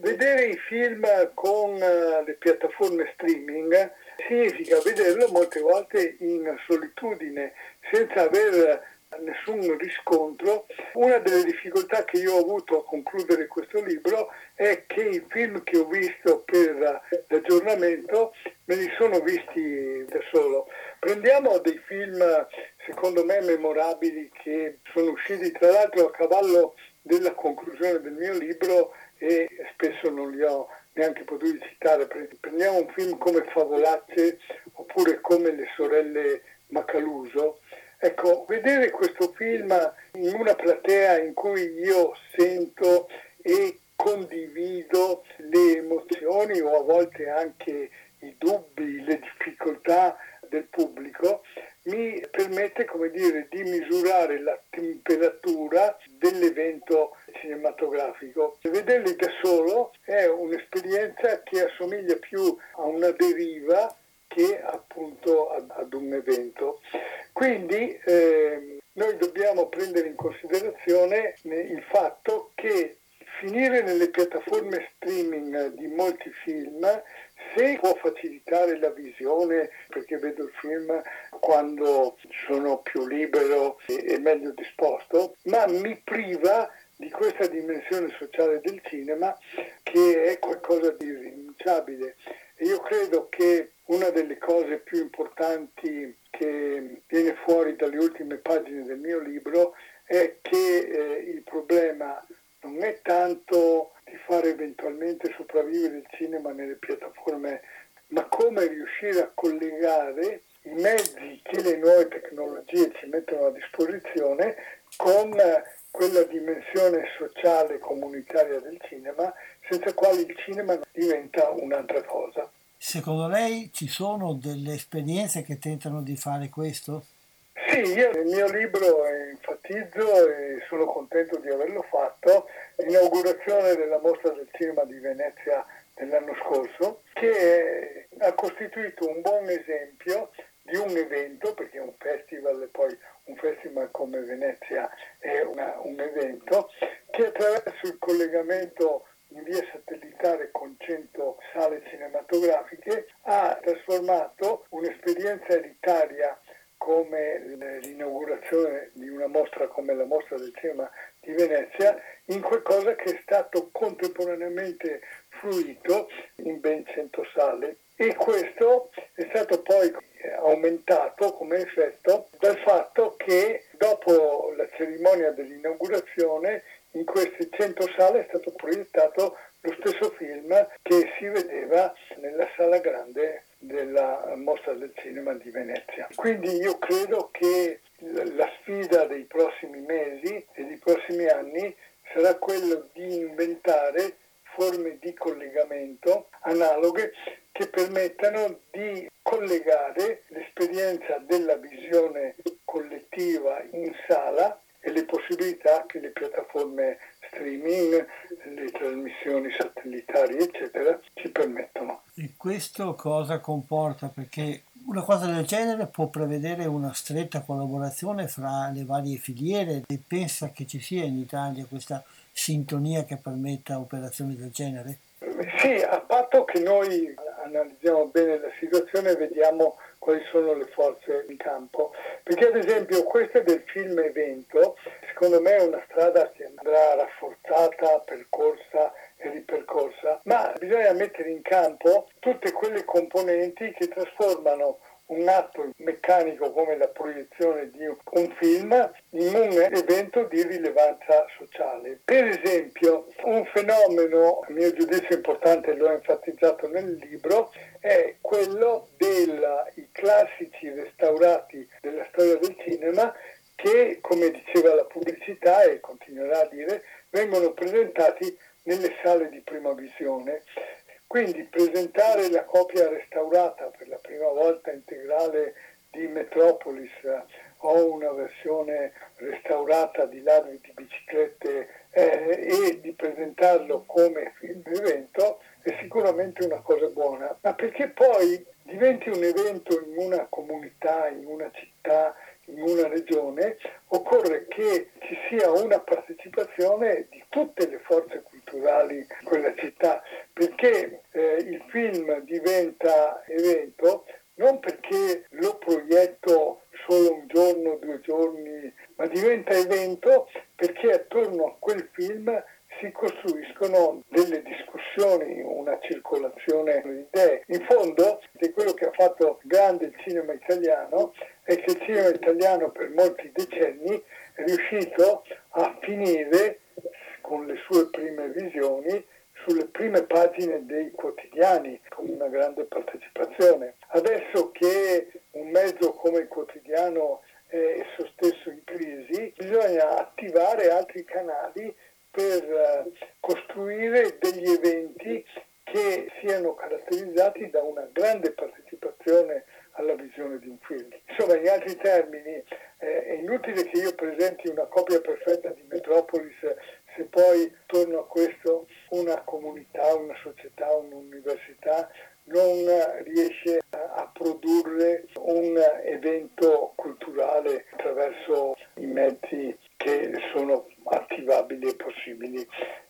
Vedere i film con eh, le piattaforme streaming significa vederlo molte volte in solitudine, senza aver nessun riscontro. Una delle difficoltà che io ho avuto a concludere questo libro è che i film che ho visto per l'aggiornamento me li sono visti da solo. Prendiamo dei film secondo me memorabili che sono usciti tra l'altro a cavallo della conclusione del mio libro e spesso non li ho neanche potuti citare. Prendiamo un film come Favolacce oppure come Le sorelle Macaluso Ecco, vedere questo film in una platea in cui io sento e condivido le emozioni o a volte anche i dubbi, le difficoltà del pubblico, mi permette, come dire, di misurare la temperatura dell'evento cinematografico. Vederli da solo è un'esperienza che assomiglia più a una deriva che appunto ad, ad un evento. Quindi eh, noi dobbiamo prendere in considerazione il fatto che finire nelle piattaforme streaming di molti film se può facilitare la visione perché vedo il film quando sono più libero e, meglio disposto, ma mi priva di questa dimensione sociale del cinema che è qualcosa di irrinunciabile. Io credo che una delle cose più importanti che viene fuori dalle ultime pagine del mio libro è che eh, il problema non è tanto di fare eventualmente sopravvivere il cinema nelle piattaforme, ma come riuscire a collegare i mezzi che le nuove tecnologie ci mettono a disposizione con quella dimensione sociale comunitaria del cinema, senza quale il cinema diventa un'altra cosa. Secondo lei ci sono delle esperienze che tentano di fare questo? Sì, io nel mio libro enfatizzo e sono contento di averlo fatto. L'inaugurazione della mostra del cinema di Venezia dell'anno scorso, che ha costituito un buon esempio di un evento, perché un festival e poi un festival come Venezia è una, un evento, che attraverso il collegamento in via satellitare con 100 sale cinematografiche, ha trasformato un'esperienza elitaria come l'inaugurazione di una mostra come la mostra del cinema di Venezia in qualcosa che è stato contemporaneamente fruito in ben 100 sale. E questo è stato poi aumentato come effetto dal fatto che dopo la cerimonia dell'inaugurazione in queste 100 sale è stato proiettato lo stesso film che si vedeva nella sala grande della mostra del cinema di Venezia. Quindi io credo che la sfida dei prossimi mesi e dei prossimi anni sarà quella di inventare forme di collegamento analoghe che permettano di collegare l'esperienza della visione collettiva in sala e le possibilità che le piattaforme streaming, le trasmissioni satellitari, eccetera, ci permettono. E questo cosa comporta? Perché una cosa del genere può prevedere una stretta collaborazione fra le varie filiere e pensa che ci sia in Italia questa sintonia che permetta operazioni del genere? Sì, a patto che noi analizziamo bene la situazione e vediamo quali sono le forze in campo. Perché ad esempio questa del film evento, secondo me è una strada che andrà rafforzata, percorsa e ripercorsa, ma bisogna mettere in campo tutte quelle componenti che trasformano un atto meccanico come la proiezione di un film in un evento di rilevanza sociale. Per esempio, un fenomeno, a mio giudizio importante, l'ho enfatizzato nel libro, è quello dei classici restaurati della storia del cinema che, come diceva la pubblicità e continuerà a dire, vengono presentati nelle sale di prima visione quindi presentare la copia restaurata per la prima volta integrale di Metropolis o una versione restaurata di ladri di biciclette eh, e di presentarlo come film evento è sicuramente una cosa buona, ma perché poi diventi un evento in una comunità, in una città, in una regione, occorre che ci sia una partecipazione di tutte le forze culturali in quella città, perché eh, il film diventa evento non perché lo proietto solo un giorno, due giorni, ma diventa evento perché attorno a quel film si costruiscono delle discussioni, una circolazione di idee. In fondo, quello che ha fatto grande il cinema italiano è che il cinema italiano per molti decenni è riuscito a finire con le sue prime visioni sulle prime pagine dei quotidiani con una grande partecipazione. Adesso che un mezzo come il quotidiano è esso stesso in crisi, bisogna attivare altri canali per eh, costruire degli eventi che siano caratterizzati da una grande partecipazione alla visione di un film. Insomma, in altri termini, eh, è inutile che io presenti una copia perfetta di Metropolis se poi attorno a questo una comunità, una società, un'università non riesce a produrre un evento culturale attraverso i mezzi che sono attivabili e possibili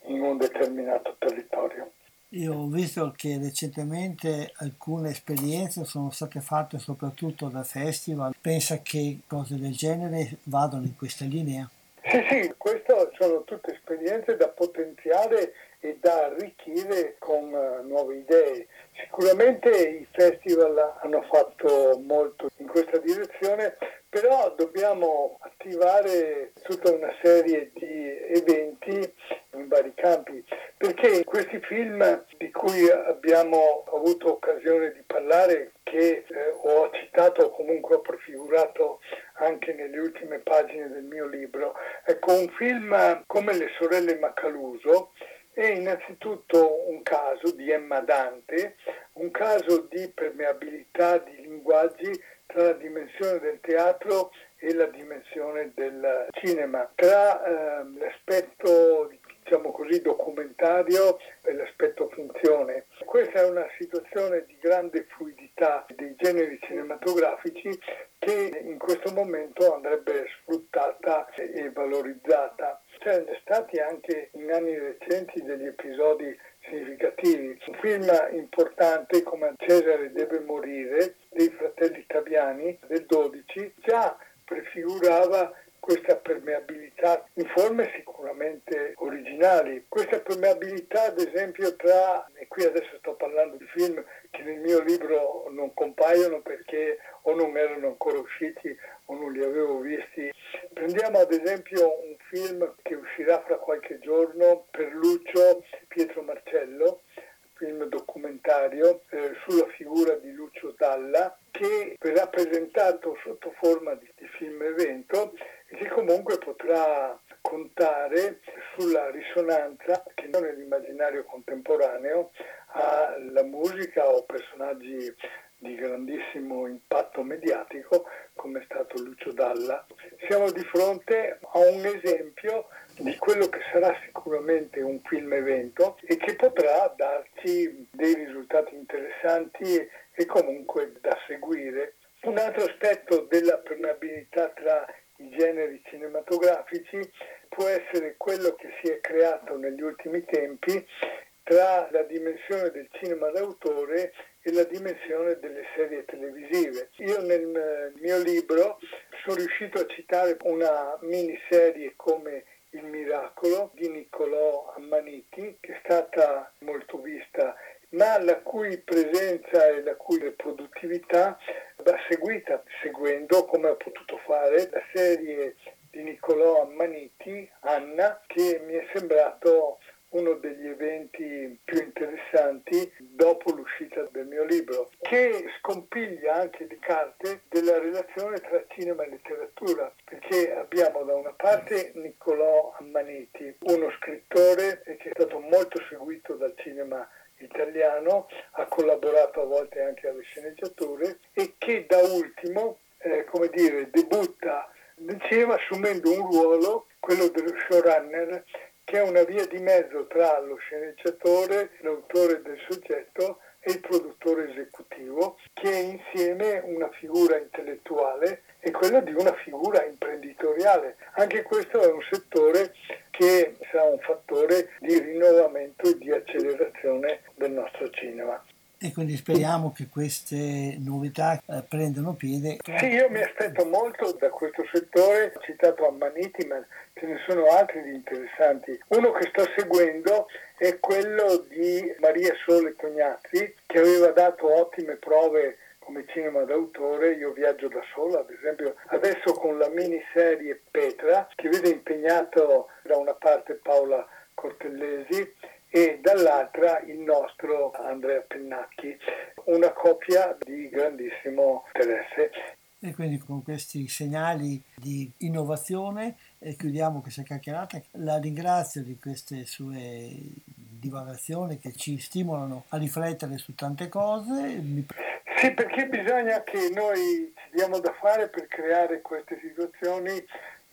in un determinato territorio. Io ho visto che recentemente alcune esperienze sono state fatte soprattutto da festival. Pensa che cose del genere vadano in questa linea? Sì, sì, queste sono tutte esperienze da potenziare e da arricchire con uh, nuove idee. Sicuramente i festival hanno fatto molto in questa direzione, però dobbiamo attivare tutta una serie di eventi in vari campi, perché questi film di cui abbiamo avuto occasione di parlare, che eh, ho citato o comunque ho prefigurato anche nelle ultime pagine del mio libro, ecco un film come Le sorelle Macaluso è innanzitutto un caso di Emma Dante, un caso di permeabilità di linguaggi tra la dimensione del teatro e la dimensione del cinema, tra eh, l'aspetto diciamo così documentario e l'aspetto funzione. Questa è una situazione di grande fluidità dei generi cinematografici che in questo momento andrebbe sfruttata e valorizzata. C'erano stati anche in anni recenti degli episodi significativi. Un film importante come Cesare deve morire dei fratelli Taviani del 12 già prefigurava questa permeabilità in forme sicuramente originali. Questa permeabilità ad esempio tra, e qui adesso sto parlando di film che nel mio libro non compaiono perché o non erano ancora usciti o non li avevo visti. Prendiamo ad esempio un film che uscirà fra qualche giorno per Lucio Pietro Marcello, film documentario eh, sulla figura di Lucio Dalla che verrà presentato sotto forma di, di film evento e che comunque potrà contare sulla risonanza che nell'immaginario contemporaneo ha la musica o personaggi di grandissimo impatto mediatico come è stato Lucio Dalla. Siamo di fronte a un esempio di quello che sarà sicuramente un film evento e che potrà darci dei risultati interessanti e comunque da seguire. Un altro aspetto della permeabilità tra i generi cinematografici può essere quello che si è creato negli ultimi tempi tra la dimensione del cinema d'autore e la dimensione delle serie televisive. Io nel mio libro sono riuscito a citare una miniserie come Il miracolo di Niccolò Ammaniti, che è stata molto vista ma la cui presenza e la cui produttività va seguita, seguendo come ha potuto fare la serie di Niccolò Ammaniti, Anna, che mi è sembrato uno degli eventi più interessanti dopo l'uscita del mio libro, che scompiglia anche le carte della relazione tra cinema e letteratura, perché abbiamo da una parte Niccolò Ammaniti, uno scrittore che è stato molto seguito dal cinema italiano, ha collaborato a volte anche alle sceneggiature e che da ultimo, eh, come dire, debutta nel cinema assumendo un ruolo, quello dello showrunner, che è una via di mezzo tra lo sceneggiatore, l'autore del soggetto e il produttore esecutivo, che è insieme una figura intellettuale e quella di una figura imprenditoriale. Anche questo è un settore che sarà un fattore di rinnovamento e di accelerazione del nostro cinema. E quindi speriamo che queste novità eh, prendano piede. Sì, io mi aspetto molto da questo settore, ho citato Ammaniti, ma ce ne sono altri di interessanti. Uno che sto seguendo è quello di Maria Sole Tognazzi, che aveva dato ottime prove come cinema d'autore, io viaggio da sola, ad esempio adesso con la miniserie Petra, che vede impegnato da una parte Paola Cortellesi e dall'altra il nostro Andrea Pennacchi, una coppia di grandissimo interesse. E quindi con questi segnali di innovazione eh, chiudiamo questa chiacchierata. La ringrazio di queste sue divagazioni che ci stimolano a riflettere su tante cose. Sì, perché bisogna che noi ci diamo da fare per creare queste situazioni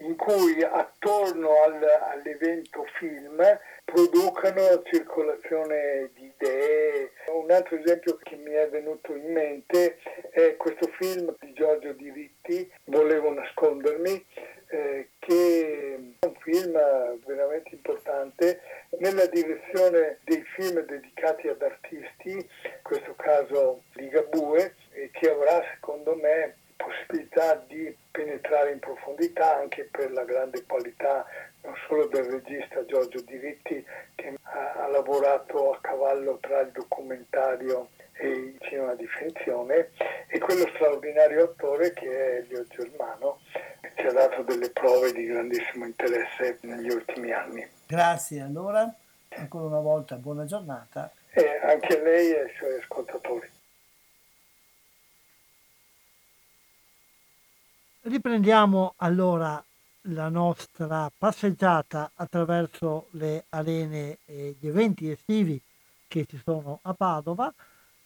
in cui attorno al, all'evento film producano circolazione di idee. Un altro esempio che mi è venuto in mente è questo film di Giorgio Diritti, Volevo nascondermi, eh, che è un film veramente importante nella direzione dei film dedicati ad artisti, in questo caso di Gabue, e che avrà secondo me possibilità di penetrare in profondità anche per la grande qualità non solo del regista Giorgio Diritti che ha, ha lavorato a cavallo tra il documentario e il cinema di finzione e quello straordinario attore che è Elio Germano che ci ha dato delle prove di grandissimo interesse negli ultimi anni. Grazie allora, ancora una volta buona giornata. E anche a lei e ai suoi ascoltatori. Riprendiamo allora la nostra passeggiata attraverso le arene e gli eventi estivi che ci sono a Padova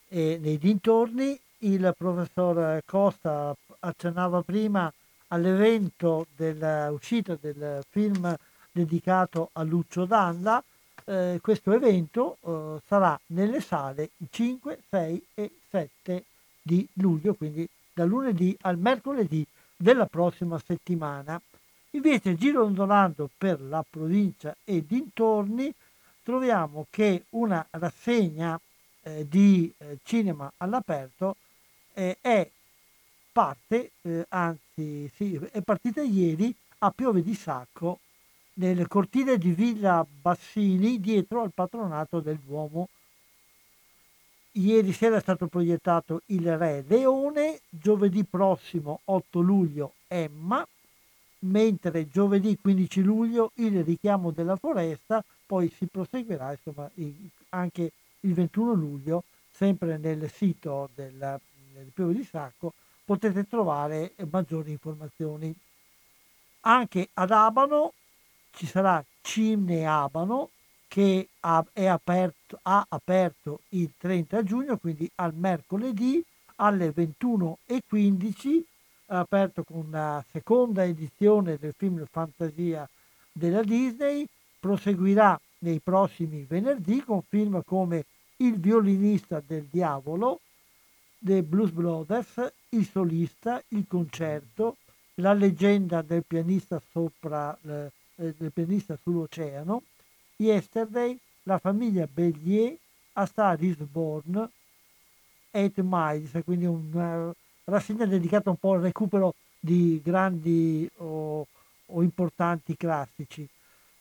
e nei dintorni. Il professor Costa accennava prima all'evento dell'uscita del film dedicato a Lucio Dalla. Eh, questo evento eh, sarà nelle sale il 5, 6 e 7 di luglio, quindi da lunedì al mercoledì della prossima settimana. Invece girondolando per la provincia e dintorni troviamo che una rassegna eh, di eh, cinema all'aperto eh, è parte, eh, anzi sì, è partita ieri a Piove di Sacco nel cortile di Villa Bassini dietro al patronato del Duomo. Ieri sera è stato proiettato Il Re Leone, giovedì prossimo 8 luglio Emma, mentre giovedì 15 luglio il richiamo della foresta, poi si proseguirà insomma, anche il 21 luglio, sempre nel sito del, del Piove di Sacco, potete trovare maggiori informazioni. Anche ad Abano ci sarà Cine Abano che ha, aperto, ha aperto il 30 giugno, quindi al mercoledì alle 21.15, aperto con la seconda edizione del film Fantasia della Disney, proseguirà nei prossimi venerdì con film come Il violinista del diavolo, The Blues Brothers, Il solista, Il concerto, La leggenda del pianista, sopra, eh, del pianista sull'oceano, Yesterday, La famiglia Bellier, A Star is Born, Eight Miles, quindi una rassegna dedicata un po' al recupero di grandi o, o importanti classici.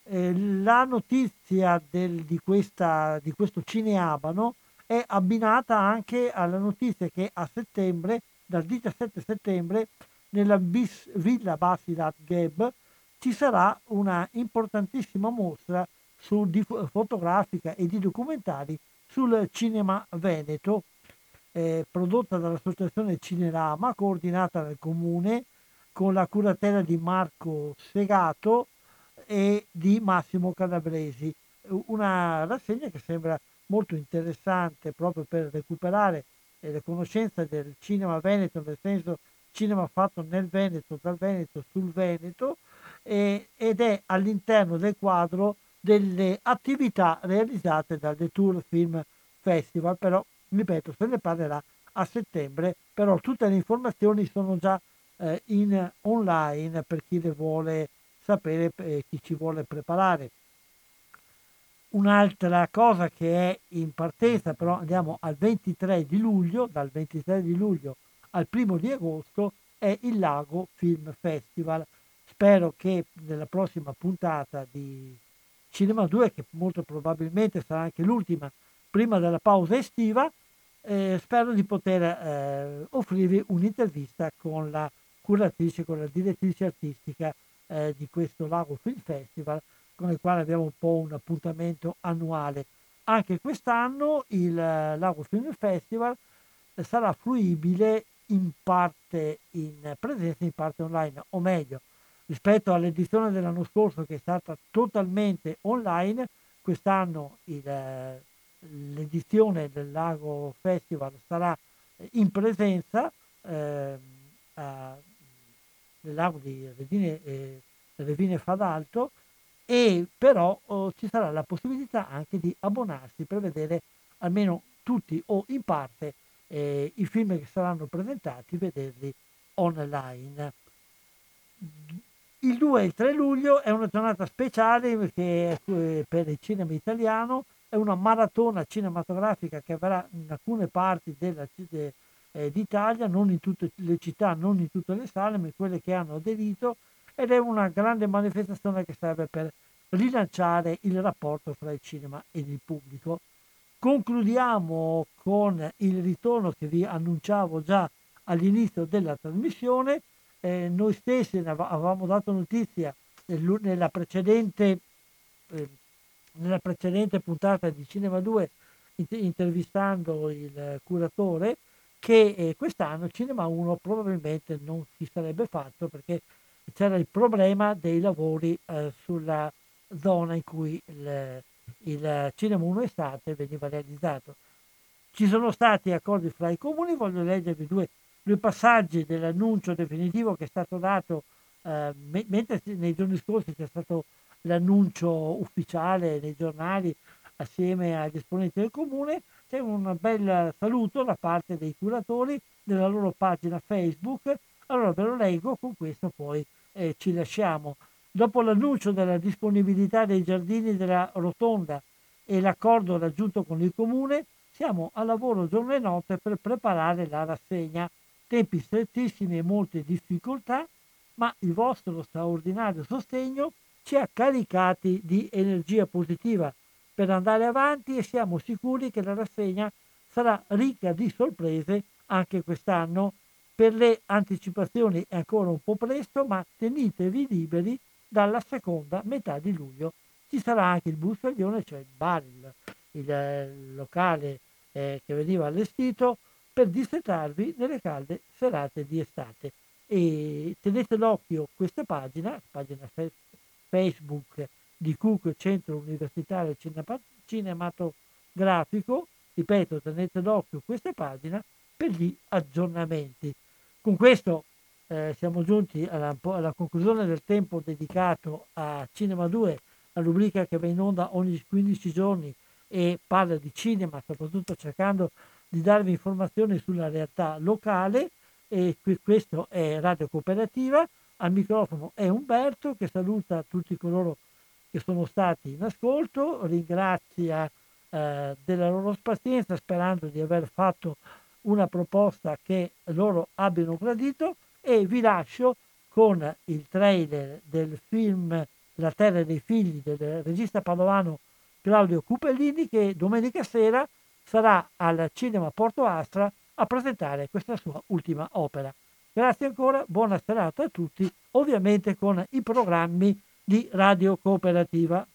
Eh, la notizia del, di, questa, di questo cineabano è abbinata anche alla notizia che a settembre, dal 17 settembre, nella Bis, Villa Basilat Geb ci sarà una importantissima mostra fotografica e di documentari sul cinema veneto, eh, prodotta dall'associazione Cinerama, coordinata dal comune, con la curatela di Marco Segato e di Massimo Calabresi. Una rassegna che sembra molto interessante proprio per recuperare eh, le conoscenze del cinema veneto, nel senso cinema fatto nel Veneto, dal Veneto sul Veneto, eh, ed è all'interno del quadro delle attività realizzate dal The Tour Film Festival, però ripeto, se ne parlerà a settembre, però tutte le informazioni sono già eh, in online per chi le vuole sapere e eh, chi ci vuole preparare. Un'altra cosa che è in partenza, però andiamo al 23 di luglio, dal 23 di luglio al primo di agosto, è il Lago Film Festival. Spero che nella prossima puntata di Cinema 2, che molto probabilmente sarà anche l'ultima prima della pausa estiva, eh, spero di poter eh, offrirvi un'intervista con la curatrice, con la direttrice artistica eh, di questo Lago Film Festival, con il quale abbiamo un po' un appuntamento annuale. Anche quest'anno il eh, Lago Film Festival eh, sarà fruibile in parte in presenza, in parte online, o meglio, rispetto all'edizione dell'anno scorso che è stata totalmente online, quest'anno il, eh, l'edizione del Lago Festival sarà in presenza eh, a, nel lago di Redine, eh, Revine Fadalto e però oh, ci sarà la possibilità anche di abbonarsi per vedere almeno tutti o in parte eh, i film che saranno presentati, vederli online. Il 2 e il 3 luglio è una giornata speciale perché eh, per il cinema italiano è una maratona cinematografica che avverrà in alcune parti della, de, eh, d'Italia, non in tutte le città, non in tutte le sale, ma in quelle che hanno aderito ed è una grande manifestazione che serve per rilanciare il rapporto fra il cinema ed il pubblico. Concludiamo con il ritorno che vi annunciavo già all'inizio della trasmissione. Eh, noi stessi ne avevamo dato notizia nella precedente, eh, nella precedente puntata di Cinema 2 intervistando il curatore che eh, quest'anno Cinema 1 probabilmente non si sarebbe fatto perché c'era il problema dei lavori eh, sulla zona in cui il, il Cinema 1 Estate veniva realizzato. Ci sono stati accordi fra i comuni, voglio leggervi due, due passaggi dell'annuncio definitivo che è stato dato eh, me, mentre nei giorni scorsi c'è stato l'annuncio ufficiale nei giornali assieme agli esponenti del comune, c'è un bel saluto da parte dei curatori della loro pagina Facebook. Allora ve lo leggo, con questo poi eh, ci lasciamo. Dopo l'annuncio della disponibilità dei giardini della Rotonda e l'accordo raggiunto con il comune, siamo a lavoro giorno e notte per preparare la rassegna. Tempi strettissimi e molte difficoltà, ma il vostro straordinario sostegno ci ha caricati di energia positiva per andare avanti e siamo sicuri che la rassegna sarà ricca di sorprese anche quest'anno. Per le anticipazioni è ancora un po' presto, ma tenetevi liberi dalla seconda metà di luglio. Ci sarà anche il Buscaglione, cioè il bar, il, il locale eh, che veniva allestito per dissetarvi nelle calde serate di estate. E tenete d'occhio questa pagina, pagina Facebook di Cook Centro Universitario Cinematografico, ripeto, tenete d'occhio questa pagina per gli aggiornamenti. Con questo eh, siamo giunti alla, alla, conclusione del tempo dedicato a Cinema 2, la rubrica che va in onda ogni 15 giorni e parla di cinema, soprattutto cercando di darvi informazioni sulla realtà locale e questo è Radio Cooperativa. Al microfono è Umberto che saluta tutti coloro che sono stati in ascolto, ringrazia eh, della loro pazienza sperando di aver fatto una proposta che loro abbiano gradito e vi lascio con il trailer del film La terra dei figli del regista padovano Claudio Cupellini che domenica sera sarà al Cinema Porto Astra a presentare questa sua ultima opera. Grazie ancora, buona serata a tutti, ovviamente con i programmi di Radio Cooperativa.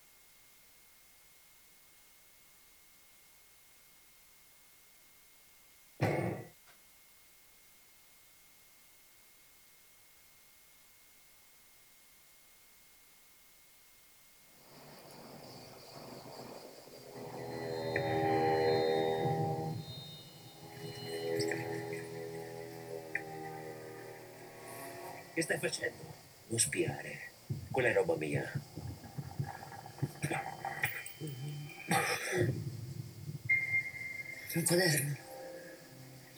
Stai facendo? Non spiare. Quella è roba mia. C'è un quaderno.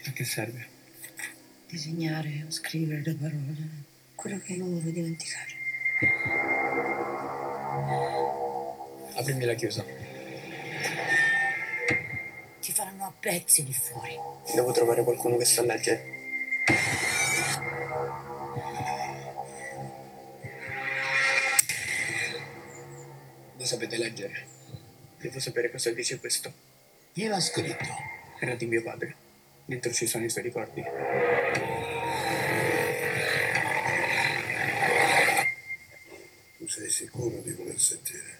A che serve? Disegnare o scrivere le parole. Quello che non vuoi dimenticare. Aprimi la chiusa. Ti faranno a pezzi lì fuori. Devo trovare qualcuno che sa leggere. Sapete leggere. Devo sapere cosa dice questo. Chi l'ha scritto? Era di mio padre. Dentro ci sono i suoi ricordi. Tu sei sicuro di voler sentire?